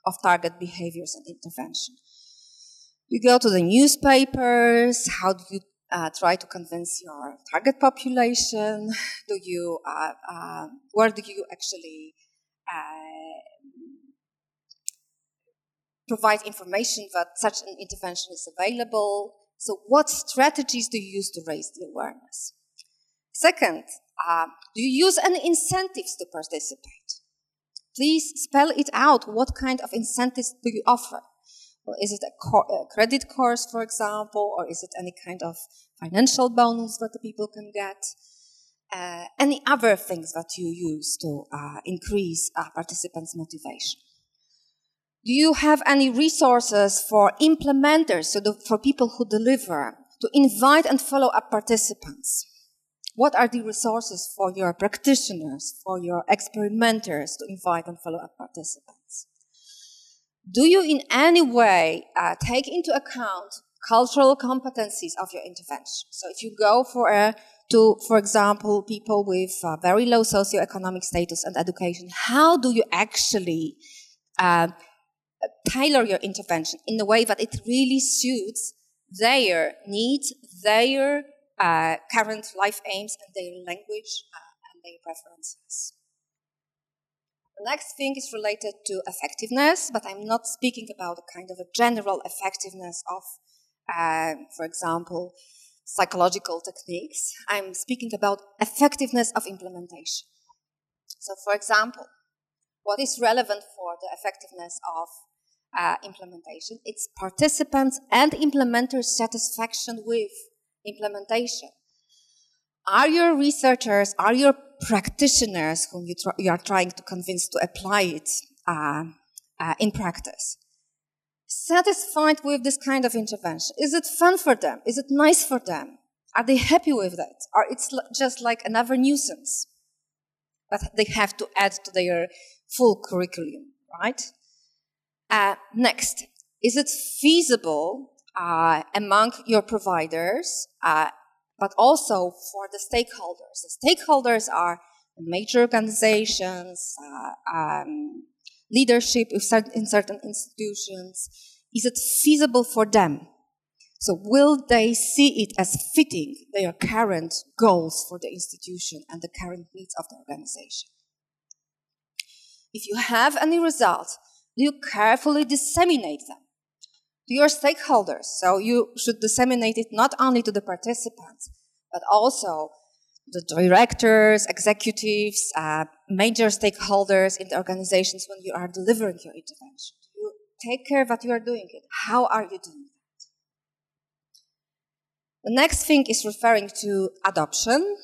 of target behaviors and intervention. You go to the newspapers. How do you uh, try to convince your target population? Do you uh, uh, where do you actually uh, provide information that such an intervention is available. So, what strategies do you use to raise the awareness? Second, uh, do you use any incentives to participate? Please spell it out. What kind of incentives do you offer? Well, is it a, a credit course, for example, or is it any kind of financial bonus that the people can get? Uh, any other things that you use to uh, increase participants' motivation? Do you have any resources for implementers, so the, for people who deliver, to invite and follow up participants? What are the resources for your practitioners, for your experimenters to invite and follow up participants? Do you in any way uh, take into account cultural competencies of your intervention? So if you go for a to, for example, people with uh, very low socioeconomic status and education, how do you actually uh, tailor your intervention in a way that it really suits their needs, their uh, current life aims, and their language uh, and their preferences. The next thing is related to effectiveness, but I'm not speaking about a kind of a general effectiveness of, uh, for example, psychological techniques. I'm speaking about effectiveness of implementation. So, for example, what is relevant for the effectiveness of uh, implementation. It's participants and implementers' satisfaction with implementation. Are your researchers, are your practitioners whom you, you are trying to convince to apply it uh, uh, in practice satisfied with this kind of intervention? Is it fun for them? Is it nice for them? Are they happy with that? Or it's just like another nuisance that they have to add to their full curriculum, right? Uh, next, is it feasible uh, among your providers, uh, but also for the stakeholders? The stakeholders are major organizations, uh, um, leadership in certain institutions. Is it feasible for them? So, will they see it as fitting their current goals for the institution and the current needs of the organization? If you have any results do you carefully disseminate them to your stakeholders. So you should disseminate it not only to the participants, but also the directors, executives, uh, major stakeholders in the organizations when you are delivering your intervention. You take care that you are doing it. How are you doing that? The next thing is referring to adoption.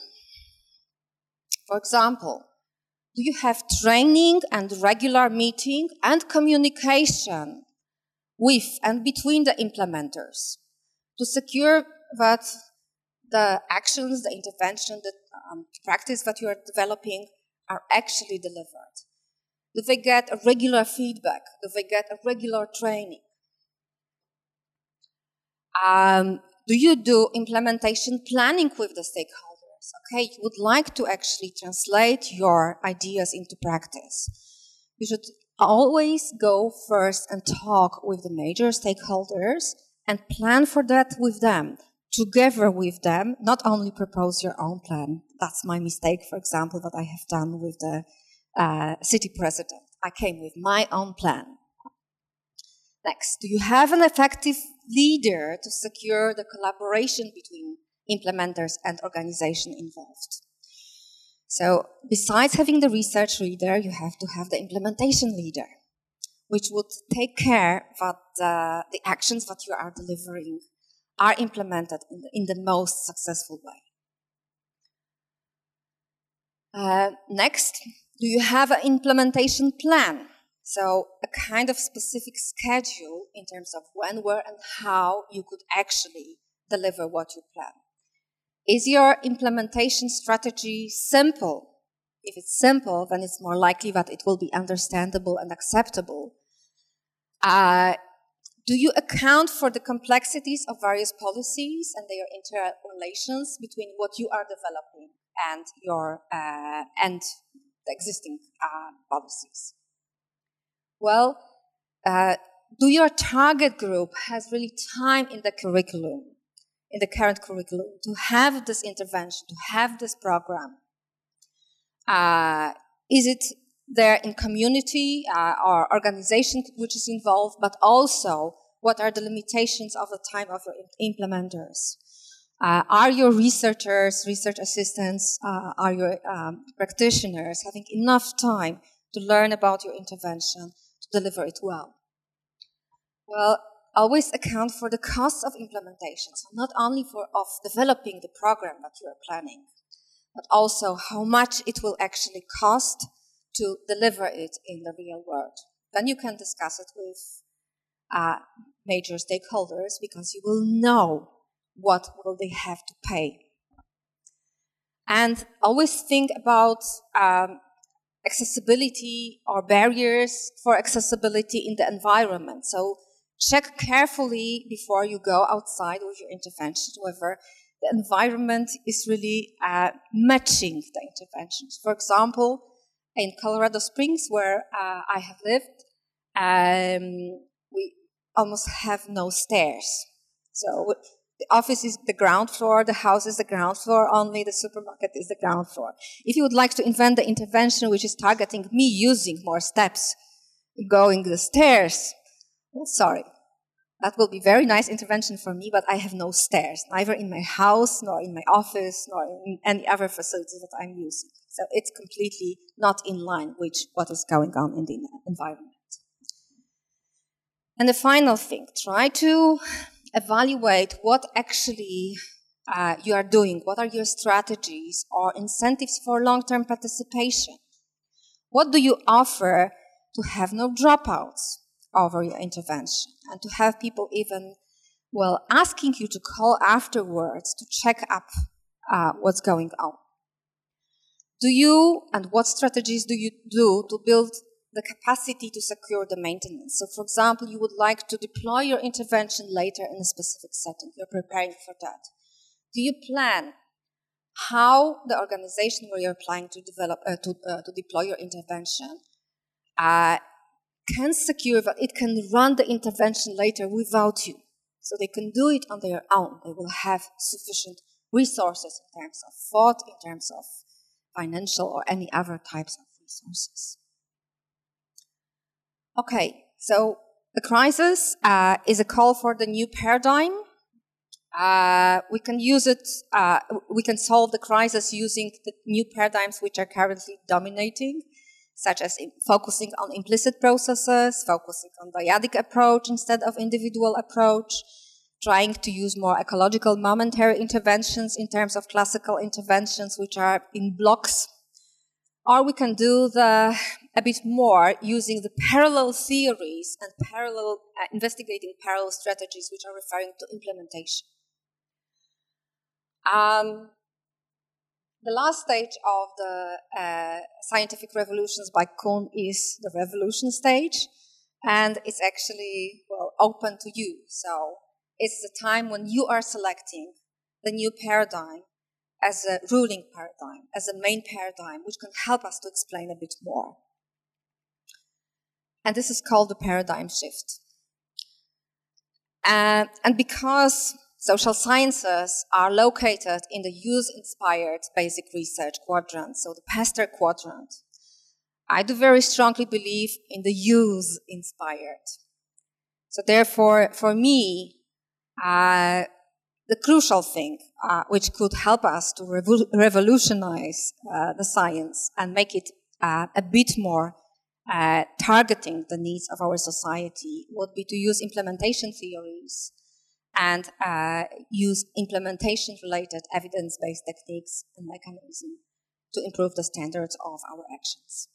For example, do you have training and regular meeting and communication with and between the implementers to secure that the actions, the intervention, the um, practice that you are developing are actually delivered? Do they get a regular feedback? Do they get a regular training? Um, do you do implementation planning with the stakeholders? okay, you would like to actually translate your ideas into practice, you should always go first and talk with the major stakeholders and plan for that with them, together with them, not only propose your own plan. That's my mistake, for example, that I have done with the uh, city president. I came with my own plan. Next, do you have an effective leader to secure the collaboration between implementers and organization involved. So besides having the research leader, you have to have the implementation leader, which would take care that uh, the actions that you are delivering are implemented in the, in the most successful way. Uh, next, do you have an implementation plan? So, a kind of specific schedule in terms of when, where, and how you could actually deliver what you plan. Is your implementation strategy simple? If it's simple, then it's more likely that it will be understandable and acceptable. Uh, do you account for the complexities of various policies and their interrelations between what you are developing and your uh, and the existing uh, policies? Well, uh, do your target group has really time in the curriculum, in the current curriculum, to have this intervention, to have this program? Uh, is it there in community uh, or organization which is involved, but also what are the limitations of the time of your implementers? Uh, are your researchers, research assistants, uh, are your um, practitioners having enough time to learn about your intervention to deliver it well? Well, always account for the cost of implementation. So not only for of developing the program that you are planning, but also how much it will actually cost to deliver it in the real world. Then you can discuss it with uh, major stakeholders because you will know what will they have to pay. And always think about um, accessibility or barriers for accessibility in the environment. So check carefully before you go outside with your intervention whether the environment is really uh, matching the interventions. For example, in Colorado Springs, where uh, I have lived, um, we almost have no stairs. So the office is the ground floor, the house is the ground floor, only the supermarket is the ground floor. If you would like to invent the intervention which is targeting me using more steps, going the stairs, well, sorry. That will be very nice intervention for me, but I have no stairs, neither in my house, nor in my office, nor in any other facility that I'm using. So it's completely not in line with what is going on in the environment. And the final thing, try to evaluate what actually uh, you are doing. What are your strategies or incentives for long-term participation? What do you offer to have no dropouts over your intervention and to have people even, well, asking you to call afterwards to check up uh, what's going on? Do you and what strategies do you do to build the capacity to secure the maintenance? So, for example, you would like to deploy your intervention later in a specific setting. You're preparing for that. Do you plan how the organization where you're planning to develop uh, to, uh, to deploy your intervention uh, can secure that it can run the intervention later without you? So they can do it on their own. They will have sufficient resources in terms of thought, in terms of financial or any other types of resources. Okay, so the crisis uh, is a call for the new paradigm. Uh, we can use it, uh, we can solve the crisis using the new paradigms which are currently dominating, such as focusing on implicit processes, focusing on dyadic approach instead of individual approach, trying to use more ecological momentary interventions in terms of classical interventions, which are in blocks. Or we can do the a bit more using the parallel theories and parallel uh, investigating parallel strategies, which are referring to implementation. Um, the last stage of the uh, scientific revolutions by Kuhn is the revolution stage, and it's actually well open to you. So it's the time when you are selecting the new paradigm as a ruling paradigm, as a main paradigm, which can help us to explain a bit more. And this is called the paradigm shift. Uh, and because social sciences are located in the use inspired basic research quadrant, so the Pasteur quadrant, I do very strongly believe in the use inspired. So, therefore, for me, uh, the crucial thing, uh, which could help us to revo- revolutionize uh, the science and make it uh, a bit more uh, targeting the needs of our society, would be to use implementation theories and uh, use implementation related evidence based techniques and mechanisms to improve the standards of our actions.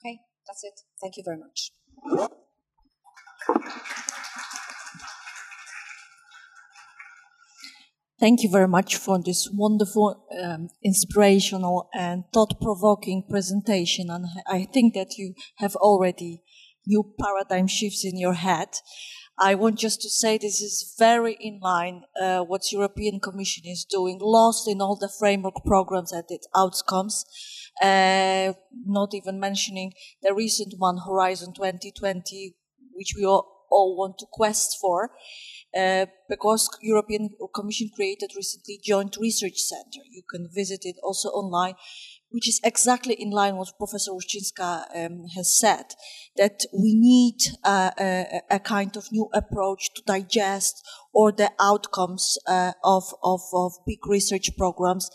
Okay, that's it. Thank you very much. Thank you very much for this wonderful, um, inspirational, and thought provoking presentation. And I think that you have already new paradigm shifts in your head. I want just to say this is very in line uh, what European Commission is doing, lost in all the framework programs and its outcomes. Uh, not even mentioning the recent one, Horizon 2020, which we all, all want to quest for. Uh, because European Commission created recently Joint Research Center. You can visit it also online, which is exactly in line with what Professor Łuszczyńska um, has said, that we need uh, a, a, kind of new approach to digest all the outcomes uh, of, of, of big research programs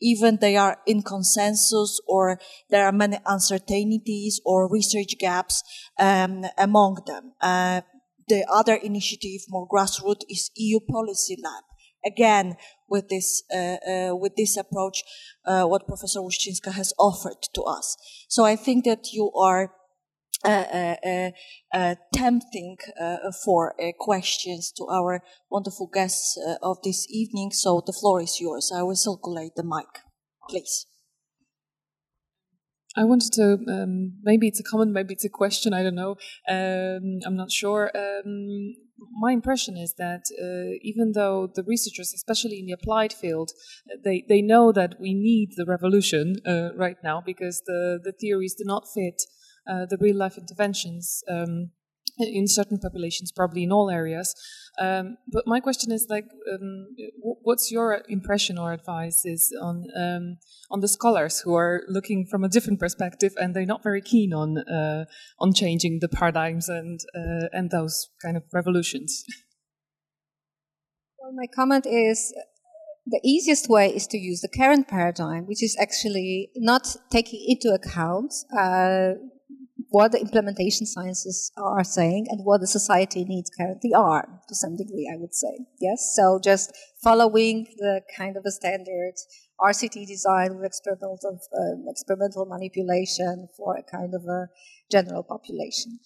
even they are in consensus or there are many uncertainties or research gaps um, among them. Uh, the other initiative, more grassroots, is EU Policy Lab. Again, with this uh, uh, with this approach, uh, what Professor Łuszczyńska has offered to us. So I think that you are uh, uh, uh, tempting for questions to our wonderful guests of this evening. So the floor is yours. I will circulate the mic, please. I wanted to um, maybe it's a comment, maybe it's a question. I don't know. Um, I'm not sure. Um, my impression is that uh, even though the researchers, especially in the applied field, they they know that we need the revolution uh, right now because the the theories do not fit uh, the real life interventions. Um, in certain populations, probably in all areas. Um, but my question is like, um, what's your impression or advice is on um, on the scholars who are looking from a different perspective and they're not very keen on uh, on changing the paradigms and uh, and those kind of revolutions? Well, my comment is the easiest way is to use the current paradigm, which is actually not taking into account uh, what the implementation sciences are saying and what the society needs currently are, to some degree, I would say. Yes, so just following the kind of a standard RCT design with experimental, um, experimental manipulation for a kind of a general population.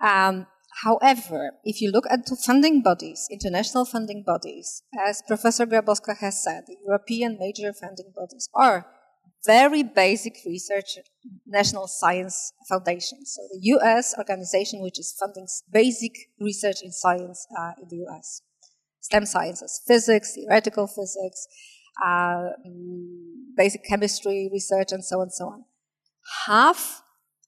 Um, however, if you look at the funding bodies, international funding bodies, as Professor Grabowska has said, the European major funding bodies are very basic research national science foundation. So the U.S. organization which is funding basic research in science uh, in the U.S. STEM sciences, physics, theoretical physics, uh, basic chemistry research, and so on and so on. Half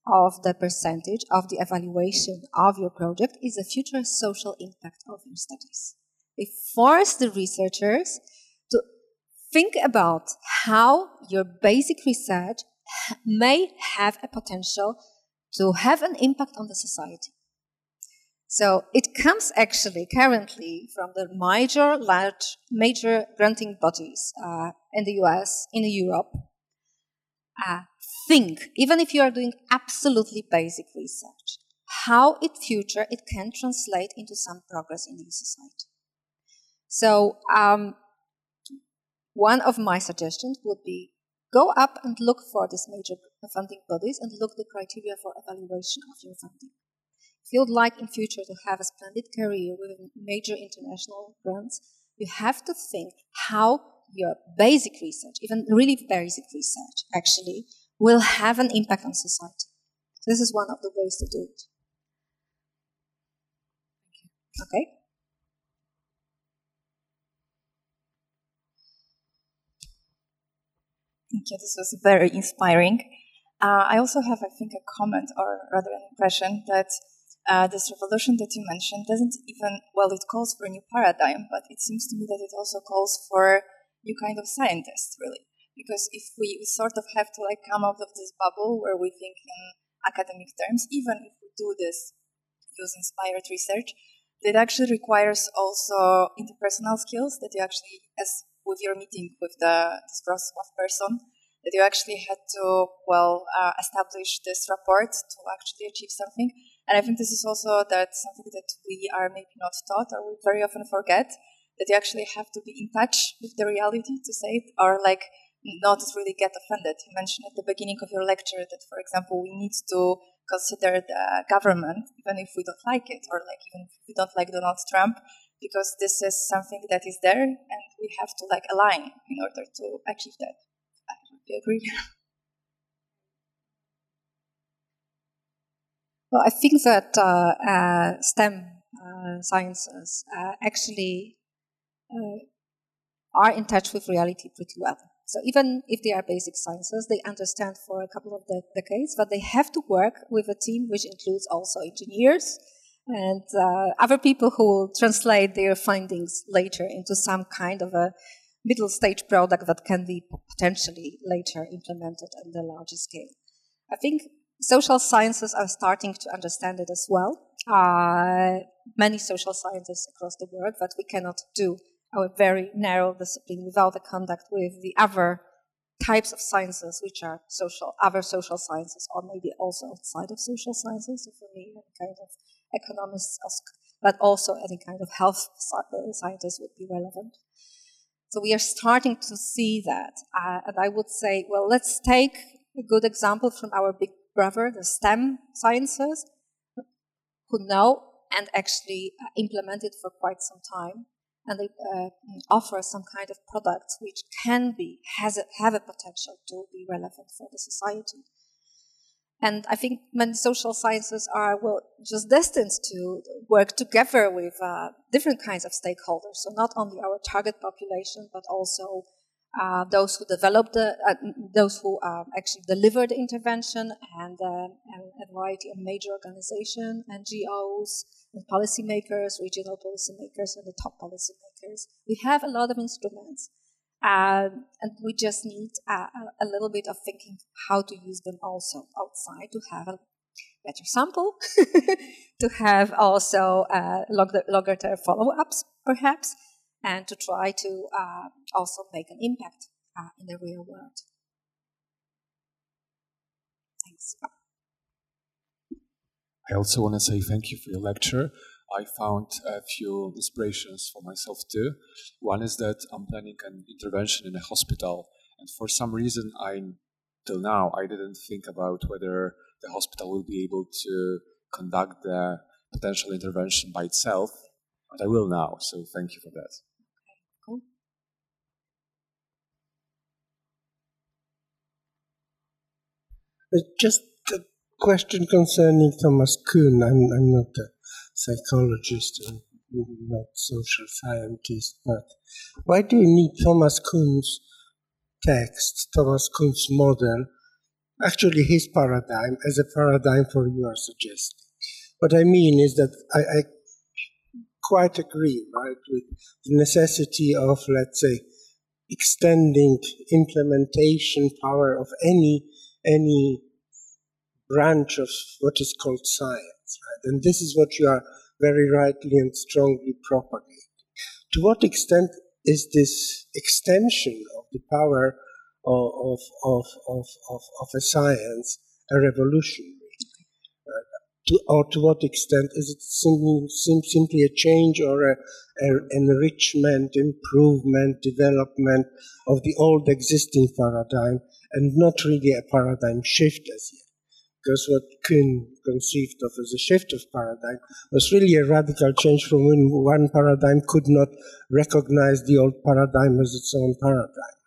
of the percentage of the evaluation of your project is the future social impact of your studies. They force the researchers think about how your basic research may have a potential to have an impact on the society. So it comes actually currently from the major, large, major granting bodies uh, in the US, in Europe. Uh, think, even if you are doing absolutely basic research, how in future it can translate into some progress in your society. So um, one of my suggestions would be go up and look for these major funding bodies and look the criteria for evaluation of your funding. If you'd like in future to have a splendid career with major international grants, you have to think how your basic research, even really basic research, actually will have an impact on society. So this is one of the ways to do it. Okay. Thank you. This was very inspiring. Uh, I also have, I think, a comment or rather an impression that uh, this revolution that you mentioned doesn't even, well, it calls for a new paradigm, but it seems to me that it also calls for new kind of scientists, really. Because if we, we sort of have to like come out of this bubble where we think in academic terms, even if we do this use inspired research, that actually requires also interpersonal skills that you actually, as with your meeting with the this Wrocław person that you actually had to well uh, establish this rapport to actually achieve something And I think this is also that something that we are maybe not taught or we very often forget that you actually have to be in touch with the reality to say it or like not really get offended. You mentioned at the beginning of your lecture that, for example, we need to consider the government, even if we don't like it, or like even if we don't like Donald Trump, because this is something that is there and we have to like align in order to achieve that. I agree. Well, I think that uh, uh, STEM uh, sciences uh, actually uh, are in touch with reality pretty well. So even if they are basic sciences, they understand for a couple of de- decades, but they have to work with a team which includes also engineers and uh, other people who will translate their findings later into some kind of a middle stage product that can be potentially later implemented on the larger scale. I think social sciences are starting to understand it as well. Uh, many social scientists across the world, but we cannot do our very narrow discipline without the contact with the other types of sciences which are social, other social sciences, or maybe also outside of social sciences. So for me, kind of economists, but also any kind of health scientists would be relevant. So we are starting to see that. Uh, and I would say, well, let's take a good example from our big brother, the STEM sciences, who know and actually uh, implement it for quite some time and they uh, offer some kind of products which can be has a, have a potential to be relevant for the society. And I think many social sciences are well just destined to work together with uh, different kinds of stakeholders. So not only our target population, but also uh, those who develop the, uh, those who um, actually deliver the intervention, and, uh, and, a variety of major organizations, NGOs, and policymakers, regional policymakers, and the top policymakers. We have a lot of instruments, um, and we just need a, a, little bit of thinking how to use them also outside to have a better sample, to have also uh, longer, longer term follow ups, perhaps, and to try to uh, also make an impact uh, in the real world. Thanks. I also want to say thank you for your lecture. I found a few inspirations for myself too. One is that I'm planning an intervention in a hospital, and for some reason, I till now I didn't think about whether the hospital will be able to conduct the potential intervention by itself, but I will now. So thank you for that. Okay, cool. Uh, just a question concerning Thomas Kuhn. I'm, I'm not a psychologist and not social scientist, but why do you need Thomas Kuhn's text, Thomas Kuhn's model, actually his paradigm, as a paradigm for your suggesting? What I mean is that I, I quite agree, right, with the necessity of, let's say, extending implementation power of any any branch of what is called science. Right? And this is what you are very rightly and strongly propagating. To what extent is this extension of the power of, of, of, of, of a science a revolution? To, or to what extent is it simply, simply a change or a, a, enrichment, improvement, development of the old existing paradigm and not really a paradigm shift as yet? Because what Kuhn conceived of as a shift of paradigm was really a radical change from when one paradigm could not recognize the old paradigm as its own paradigm.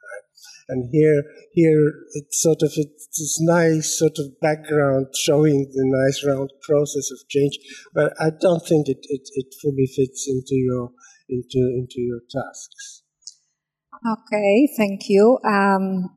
And here, here it's sort of it's this nice sort of background showing the nice round process of change, but I don't think it, it, it fully fits into your into into your tasks. Okay, thank you. Um,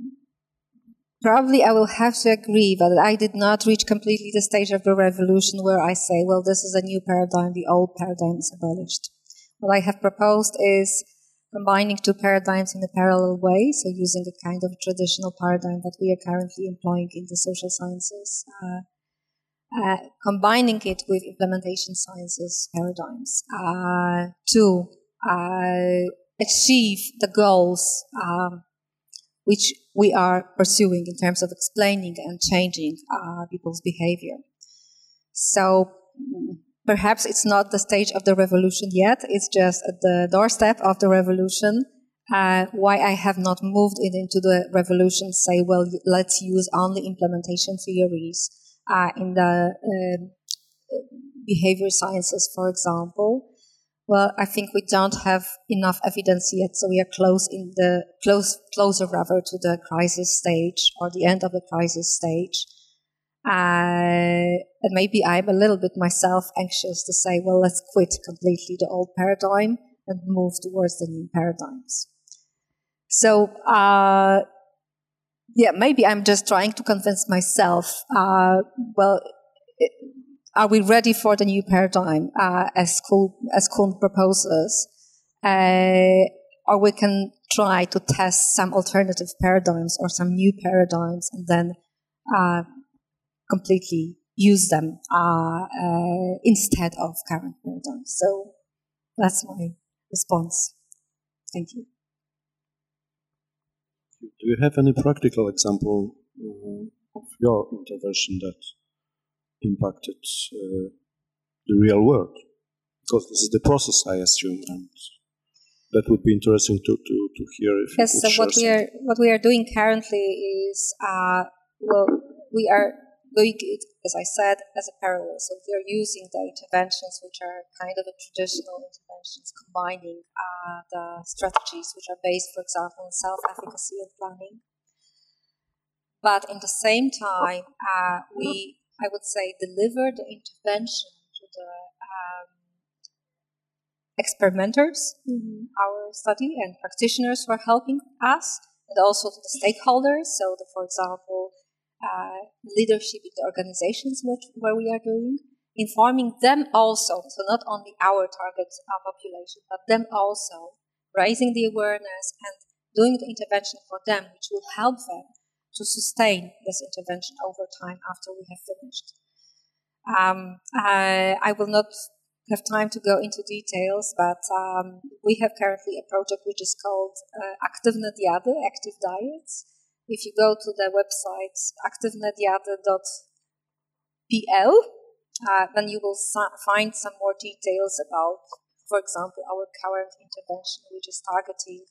probably I will have to agree that I did not reach completely the stage of the revolution where I say, well, this is a new paradigm, the old paradigm is abolished. What I have proposed is combining two paradigms in a parallel way, so using a kind of traditional paradigm that we are currently employing in the social sciences, uh, uh, combining it with implementation sciences paradigms uh, to uh, achieve the goals um, which we are pursuing in terms of explaining and changing uh, people's behavior. So perhaps it's not the stage of the revolution yet. It's just at the doorstep of the revolution. Uh, why I have not moved it into the revolution, say, well, let's use only implementation theories uh, in the uh, behavior sciences, for example. Well, I think we don't have enough evidence yet, so we are close in the close closer rather to the crisis stage or the end of the crisis stage. Uh, and maybe I'm a little bit myself anxious to say, well, let's quit completely the old paradigm and move towards the new paradigms. So, uh, yeah, maybe I'm just trying to convince myself, uh, well, it, are we ready for the new paradigm uh, as Kuhn, as proposes? Uh, or we can try to test some alternative paradigms or some new paradigms and then uh, completely use them uh, uh, instead of current paradigms. So that's my response. Thank you. Do you have any practical example uh, of your intervention that impacted uh, the real world? Because this is the process, I assume, and that would be interesting to, to, to hear. yes. so what we are what we are doing currently is uh, well, we are doing it, as I said, as a parallel. So we are using the interventions, which are kind of a traditional interventions, combining uh, the strategies which are based, for example, on self-efficacy and planning. But in the same time, uh, we, I would say, deliver the intervention to the um, experimenters in our study and practitioners who are helping us, and also to the stakeholders. So, the, for example, uh, leadership in the organizations which, where we are doing, informing them also, so not only our target uh, population, but them also, raising the awareness and doing the intervention for them, which will help them to sustain this intervention over time after we have finished. Um, I, I, will not have time to go into details, but um, we have currently a project which is called uh, Aktywne Active Dyads, if you go to the website aktywnedyady.pl, uh, then you will find some more details about, for example, our current intervention, which is targeting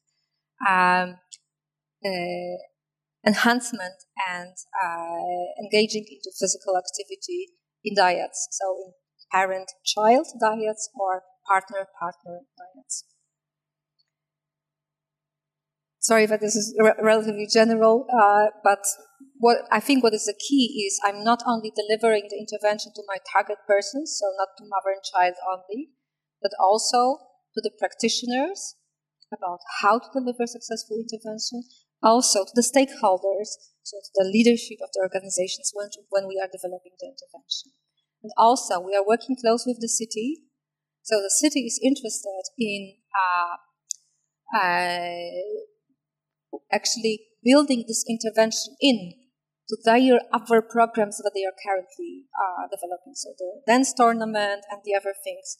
um, uh, enhancement and uh, engaging into physical activity in dyads, so in parent-child dyads or partner-partner dyads sorry if this is re- relatively general, uh, but what I think what is the key is I'm not only delivering the intervention to my target persons, so not to mother and child only, but also to the practitioners about how to deliver successful intervention, also to the stakeholders, so to the leadership of the organizations when, when we are developing the intervention. And also, we are working close with the city. So the city is interested in uh, uh, actually building this intervention in to their other programs that they are currently uh, developing. So the dance tournament and the other things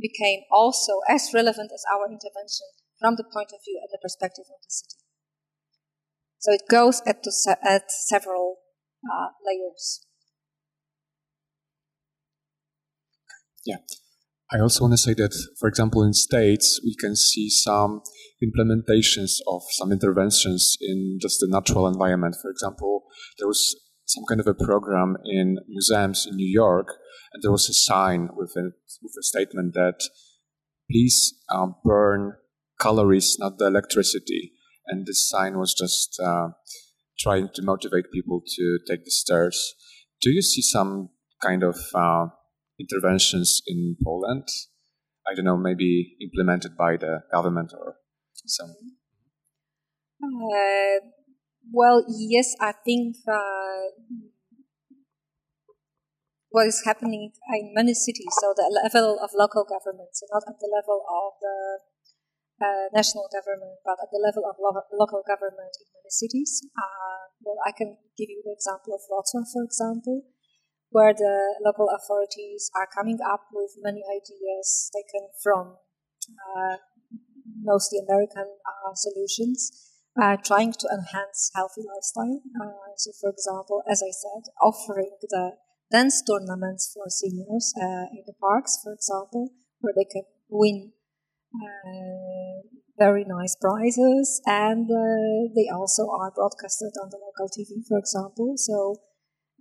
became also as relevant as our intervention from the point of view and the perspective of the city. So it goes at, se- at several uh, layers. Yeah. I also want to say that, for example, in states, we can see some implementations of some interventions in just the natural environment. For example, there was some kind of a program in museums in New York, and there was a sign with a, with a statement that please um, burn calories, not the electricity. And this sign was just uh, trying to motivate people to take the stairs. Do you see some kind of uh, interventions in Poland? I don't know, maybe implemented by the government or some? Uh, well, yes, I think uh, what is happening in many cities, so the level of local governments, not at the level of the uh, national government, but at the level of lo- local government in many cities. Uh, well, I can give you the example of Wrocław, for example, where the local authorities are coming up with many ideas taken from uh, mostly American uh, solutions, uh, trying to enhance healthy lifestyle. So, for example, as I said, offering the dance tournaments for seniors in the parks, for example, where they can win very nice prizes, and uh, they also are broadcasted on the local TV, for example. So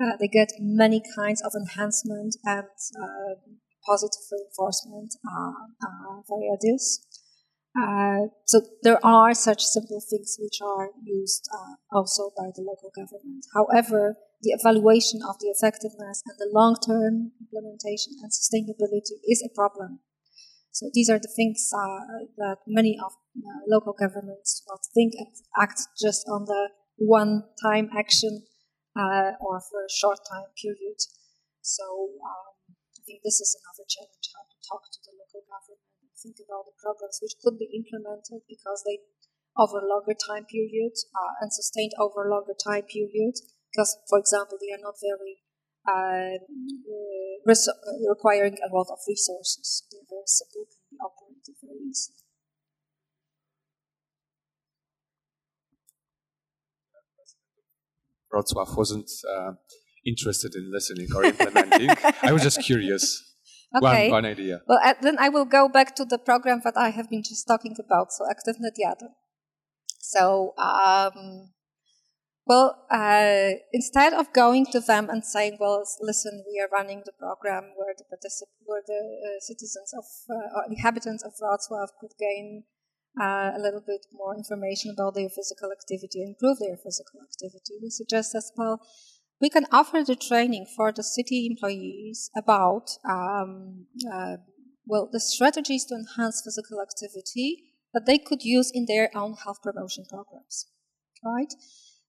uh, they get many kinds of enhancement and uh, positive reinforcement uh, via this. Uh, so there are such simple things which are used uh, also by the local government. However, the evaluation of the effectiveness and the long-term implementation and sustainability is a problem. So these are the things uh, that many of uh, local governments do not think and act just on the one-time action uh, or for a short time period. So um, I think this is another challenge: how to talk to the local government and think about the programs which could be implemented because they over longer time period uh, and sustained over longer time period because for example they are not very uh, res- requiring a lot of resources they're very simple can be operated very easily Wrocław wasn't uh, interested in listening or implementing. I was just curious. Okay. One, one idea. Well, uh, then I will go back to the program that I have been just talking about, so Aktywne Dyady. So, um, well, uh, instead of going to them and saying, "Well, listen, we are running the program where the where the uh, citizens of uh, or inhabitants of Wrocław could gain uh, a little bit more information about their physical activity, improve their physical activity," we suggest as well we can offer the training for the city employees about um, uh, well the strategies to enhance physical activity that they could use in their own health promotion programs. Right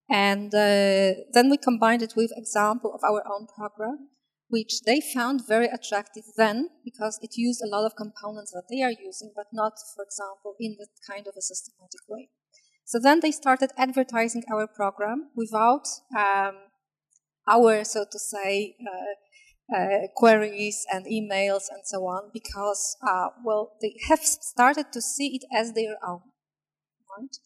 and uh, then we combined it with example of our own program which they found very attractive then because it used a lot of components that they are using but not for example in that kind of a systematic way so then they started advertising our program without um, our, so to say, uh, uh, queries and emails and so on, because, uh, well, they have started to see it as their own, right?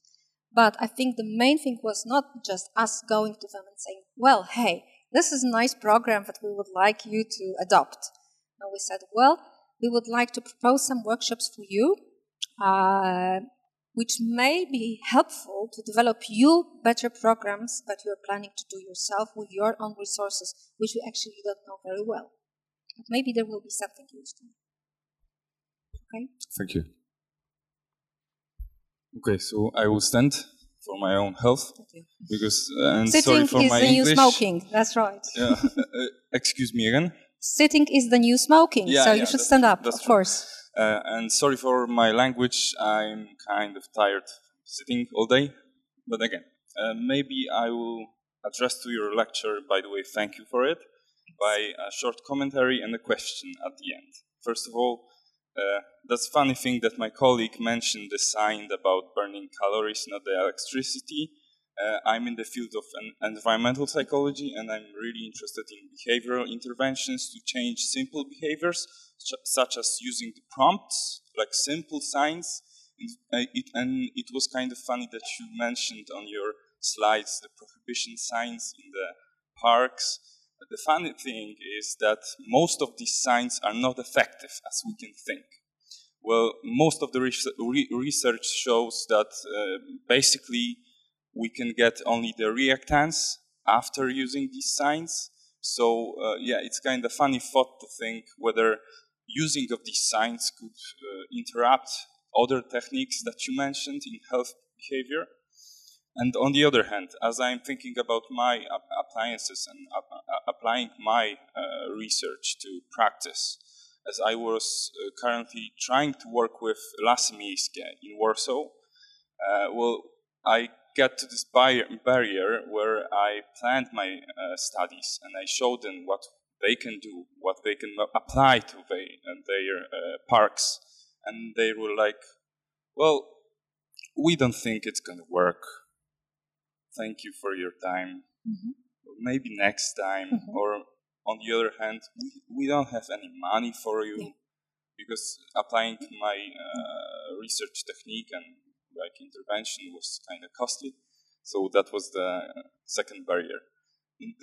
But I think the main thing was not just us going to them and saying, well, hey, this is a nice program that we would like you to adopt. And we said, well, we would like to propose some workshops for you. Uh, which may be helpful to develop you better programs that you are planning to do yourself with your own resources, which we actually don't know very well. But maybe there will be something useful. Okay? Thank you. Okay, so I will stand for my own health because uh, and Sitting sorry for is my the new smoking. That's right. Yeah, uh, uh, excuse me again. Sitting is the new smoking, Yeah, so yeah, you should stand up, of true. course. Uh, and sorry for my language. I'm kind of tired sitting all day. But again, uh, maybe I will address to your lecture. By the way, thank you for it. By a short commentary and a question at the end. First of all, uh, that's funny thing that my colleague mentioned the sign about burning calories, not the electricity. Uh, I'm in the field of en- environmental psychology, and I'm really interested in behavioral interventions to change simple behaviors, su- such as using the prompts, like simple signs. And, uh, it, and it was kind of funny that you mentioned on your slides the prohibition signs in the parks. The funny thing is that most of these signs are not effective as we can think. Well, most of the re- research shows that uh, basically we can get only the reactance after using these signs. So uh, yeah, it's kind of funny thought to think whether using of these signs could uh, interrupt other techniques that you mentioned in health behavior. And on the other hand, as I'm thinking about my appliances and applying my uh, research to practice, as I was uh, currently trying to work with Lasy Miejskie in Warsaw, uh, well, I get to this barrier, where I planned my uh, studies and I showed them what they can do, what they can apply to they, uh, their uh, parks, and they were like, "Well, we don't think it's gonna work. Thank you for your time. Mhm. Maybe next time." Mhm. Or on the other hand, we, we don't have any money for you Yeah. because applying my uh, research technique and like intervention was kind of costly. So that was the second barrier.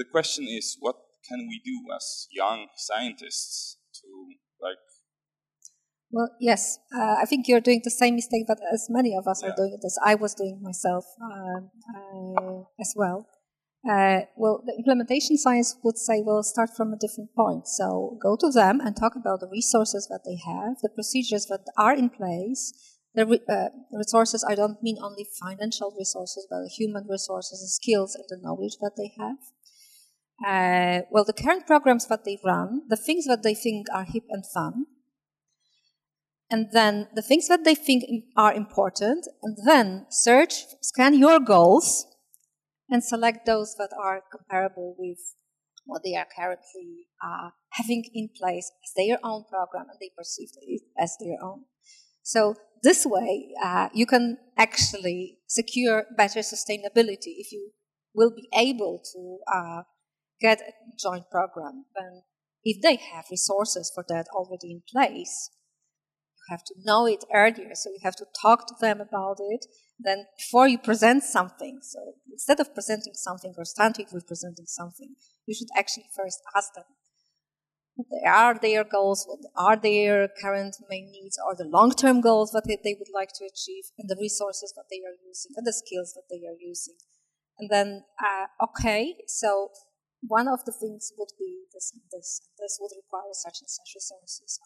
The question is, what can we do as young scientists to like? Well, yes, uh, I think you're doing the same mistake that as many of us Yeah. are doing it, as I was doing myself um, uh, as well. Uh, well, the implementation science would say, well, start from a different point. So go to them and talk about the resources that they have, the procedures that are in place. The re- uh, resources, I don't mean only financial resources, but the human resources, the skills, and the knowledge that they have. Uh, well, the current programs that they run, the things that they think are hip and fun, and then the things that they think are important, and then search, scan your goals, and select those that are comparable with what they are currently uh, having in place as their own program, and they perceive it as their own. So this way, uh, you can actually secure better sustainability if you will be able to uh, get a joint program. And if they have resources for that already in place, have to know it earlier. So you have to talk to them about it. Then, before you present something, so instead of presenting something or starting with presenting something, you should actually first ask them what are their goals, what are their current main needs, or the long-term goals that they, would like to achieve, and the resources that they are using, and the skills that they are using. And then, uh, okay, so one of the things would be this this, this would require such and such resources.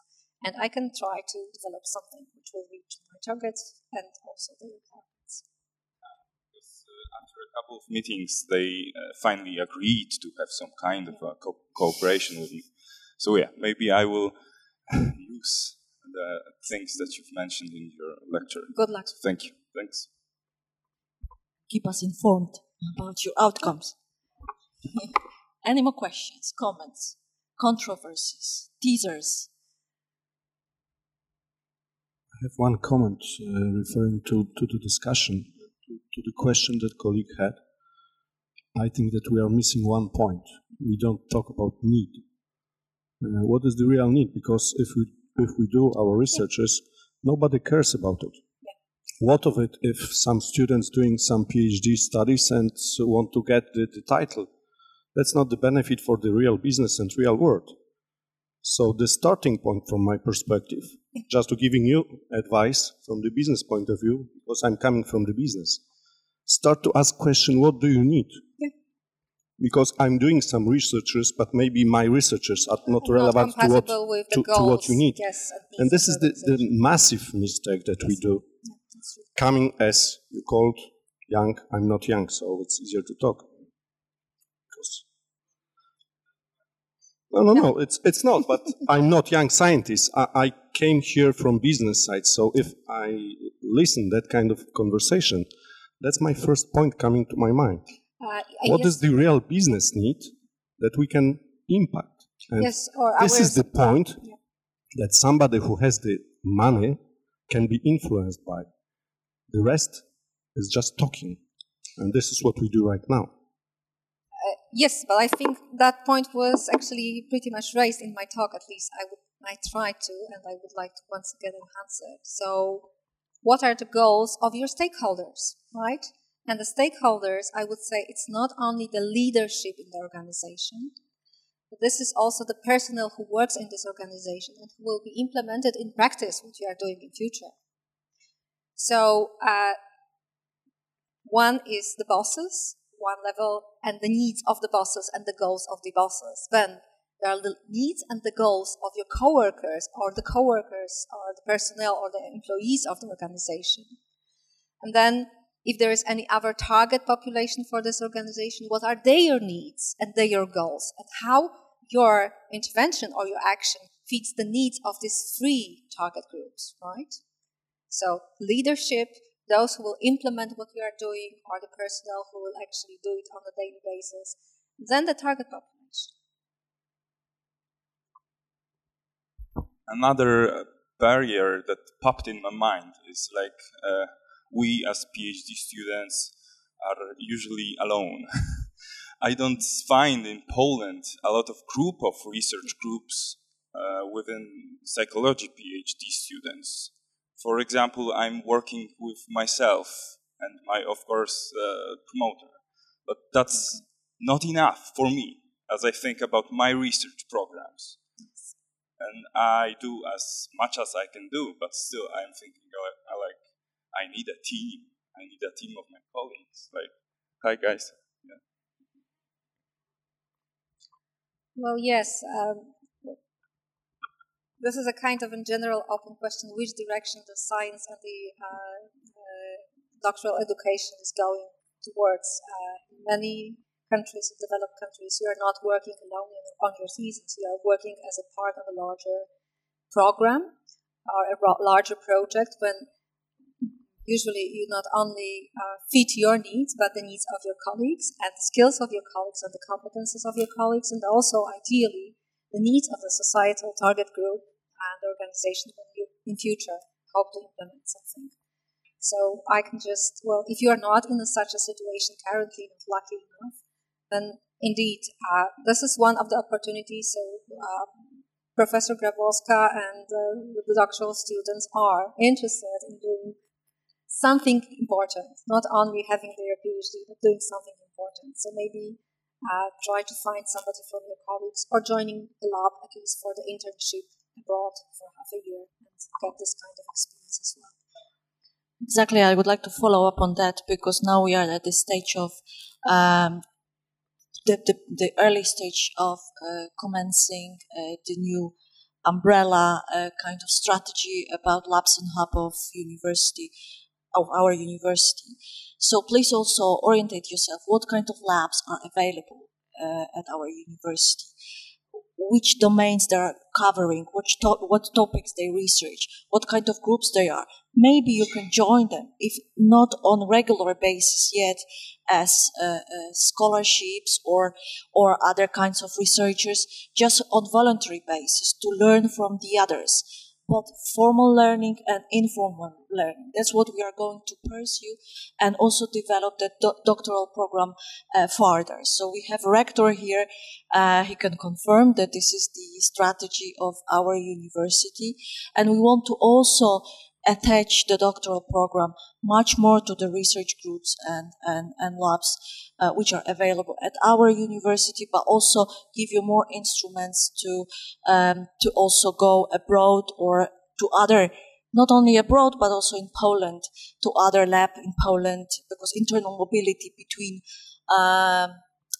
And I can try to develop something which will reach my targets and also the requirements. Because, uh, after a couple of meetings, they uh, finally agreed to have some kind of a co- cooperation with me. So yeah, maybe I will use the things that you've mentioned in your lecture. Good luck. Thank you. Thanks. Keep us informed about your outcomes. Any more questions, comments, controversies, teasers? I have one comment uh, referring to, to the discussion, to, to the question that colleague had. I think that we are missing one point. We don't talk about need. Uh, what is the real need? Because if we if we do our researches, nobody cares about it. What of it if some students doing some PhD studies and want to get the, the title? That's not the benefit for the real business and real world. So the starting point from my perspective, just to giving you advice from the business point of view, because I'm coming from the business, start to ask question, what do you need? Yeah. Because I'm doing some researches, but maybe my researchers are not relevant to what, compatible with the to, to what you need. Yes, and, And this is the, the massive mistake that we do. Coming as you called young, I'm not young, so it's easier to talk. No, no, no, it's, it's not, but I'm not young scientist. I, I came here from business side, so if I listen that kind of conversation, that's my first point coming to my mind. Uh, What does the real business need that we can impact? And yes, or this is the point Yeah. that somebody who has the money can be influenced by. The rest is just talking. And this is what we do right now. Yes, but I think that point was actually pretty much raised in my talk. At least I would, I tried to, and I would like to once again enhance it. So, what are the goals of your stakeholders, right? And the stakeholders, I would say, it's not only the leadership in the organization, but this is also the personnel who works in this organization and who will be implemented in practice what you are doing in future. So, uh, one is the bosses, one level, and the needs of the bosses and the goals of the bosses. Then there are the needs and the goals of your coworkers, or the coworkers, or the personnel, or the employees of the organization. And then, if there is any other target population for this organization, what are their needs and their goals, and how your intervention or your action fits the needs of these three target groups, right? So, leadership, those who will implement what we are doing, or the personnel who will actually do it on a daily basis, then the target population. Another barrier that popped in my mind is like uh, we as PhD students are usually alone. I don't find in Poland a lot of group of research groups uh, within psychology PhD students. For example, I'm working with myself and my, of course, uh, promoter, but that's not enough for me. as I think about my research programs. And I do as much as I can do, but still I'm thinking like, I like I need a team. I need a team of my colleagues. Like, hi guys. Yeah. Well, yes. Um, this is a kind of, in general, open question: which direction the science and the uh, uh, doctoral education is going towards? Uh, in many countries, developed countries, you are not working alone on your thesis. You are working as a part of a larger program or a larger project. When usually you not only uh, fit your needs, but the needs of your colleagues and the skills of your colleagues and the competences of your colleagues, and also ideally the needs of the societal target group and organization when you in future hope to implement something. So I can just well, if you are not in a, such a situation currently, not lucky enough, then indeed, uh, this is one of the opportunities. So, uh, Professor Grabowska and uh, the doctoral students are interested in doing something important, not only having their PhD, but doing something important. So maybe uh, try to find somebody from your colleagues or joining the lab at least for the internship abroad for half a year and get this kind of experience as well. Exactly, I would like to follow up on that because now we are at the stage of um, the, the, the early stage of uh, commencing uh, the new umbrella uh, kind of strategy about labs and hub of university of our university. So please also orientate yourself. What kind of labs are available uh, at our university? Which domains they're covering, which to- what topics they research, what kind of groups they are. Maybe you can join them, if not on regular basis yet, as uh, uh, scholarships or or other kinds of researchers, just on voluntary basis to learn from the others both formal learning and informal learning. That's what we are going to pursue and also develop the do- doctoral program uh, further. So we have rector here. Uh, he can confirm that this is the strategy of our university. And we want to also attach the doctoral program much more to the research groups and, and, and labs uh, which are available at our university, but also give you more instruments to um, to also go abroad or to other, not only abroad but also in Poland, to other lab in Poland, because internal mobility between um,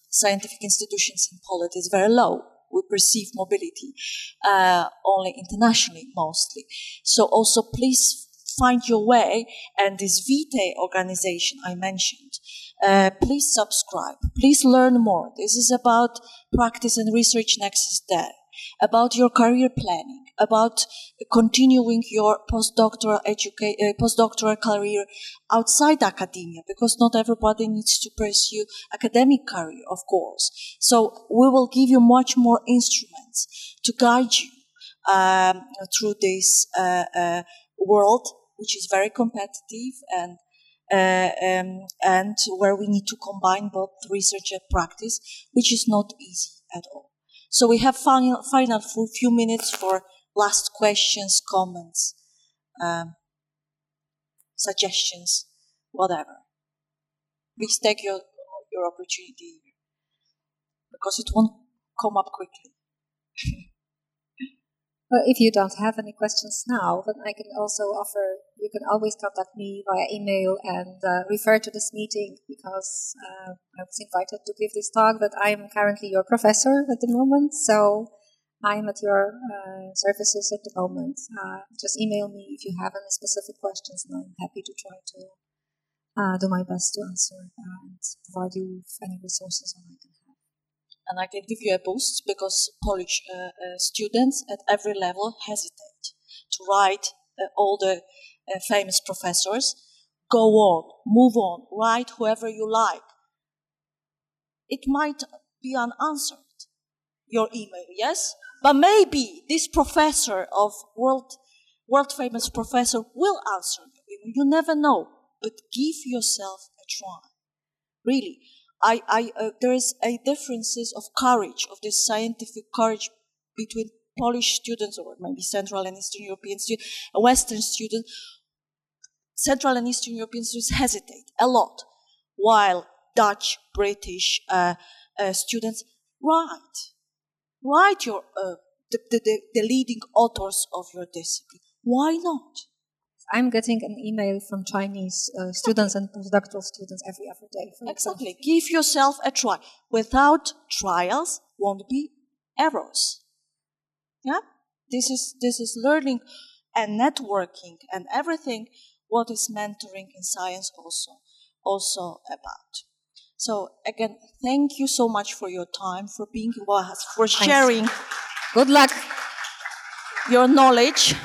scientific institutions in Poland is very low we perceive mobility uh, only internationally mostly. So also please find your way and this Vitae organization I mentioned. Uh, please subscribe. Please learn more. This is about practice and research nexus there, about your career planning, about continuing your postdoctoral educa- uh, postdoctoral career outside academia, because not everybody needs to pursue academic career, of course. So we will give you much more instruments to guide you um, through this uh, uh world, which is very competitive and uh, um, and where we need to combine both research and practice, which is not easy at all. So we have final, final few minutes for last questions, comments, um, suggestions, whatever. Please take your your opportunity because it won't come up quickly. Well, if you don't have any questions now, then I can also offer, you can always contact me via email and uh, refer to this meeting because uh, I was invited to give this talk, but I'm currently your professor at the moment, so I'm at your uh, services at the moment. Uh, just email me if you have any specific questions, and I'm happy to try to uh, do my best to answer and provide you with any resources I can have. and I can give you a boost because Polish uh, uh, students at every level hesitate to write uh, all the uh, famous professors. Go on, move on, write whoever you like. It might be unanswered, your email, yes? But maybe this professor of world, world famous professor will answer you. You never know, but give yourself a try. Really I, I, uh, there is a differences of courage, of this scientific courage between Polish students or maybe Central and Eastern European students, Western students. Central and Eastern European students hesitate a lot, while Dutch, British uh, uh, students write. Write your, uh, the, the, the leading authors of your discipline. Why not? I'm getting an email from Chinese uh, students and postdoctoral students every other day. exactly. Example. Give yourself a try. Without trials, won't be errors. Yeah. This is this is learning and networking and everything. What is mentoring in science also also about. So again, thank you so much for your time, for being with us, for sharing. Good luck. Your knowledge.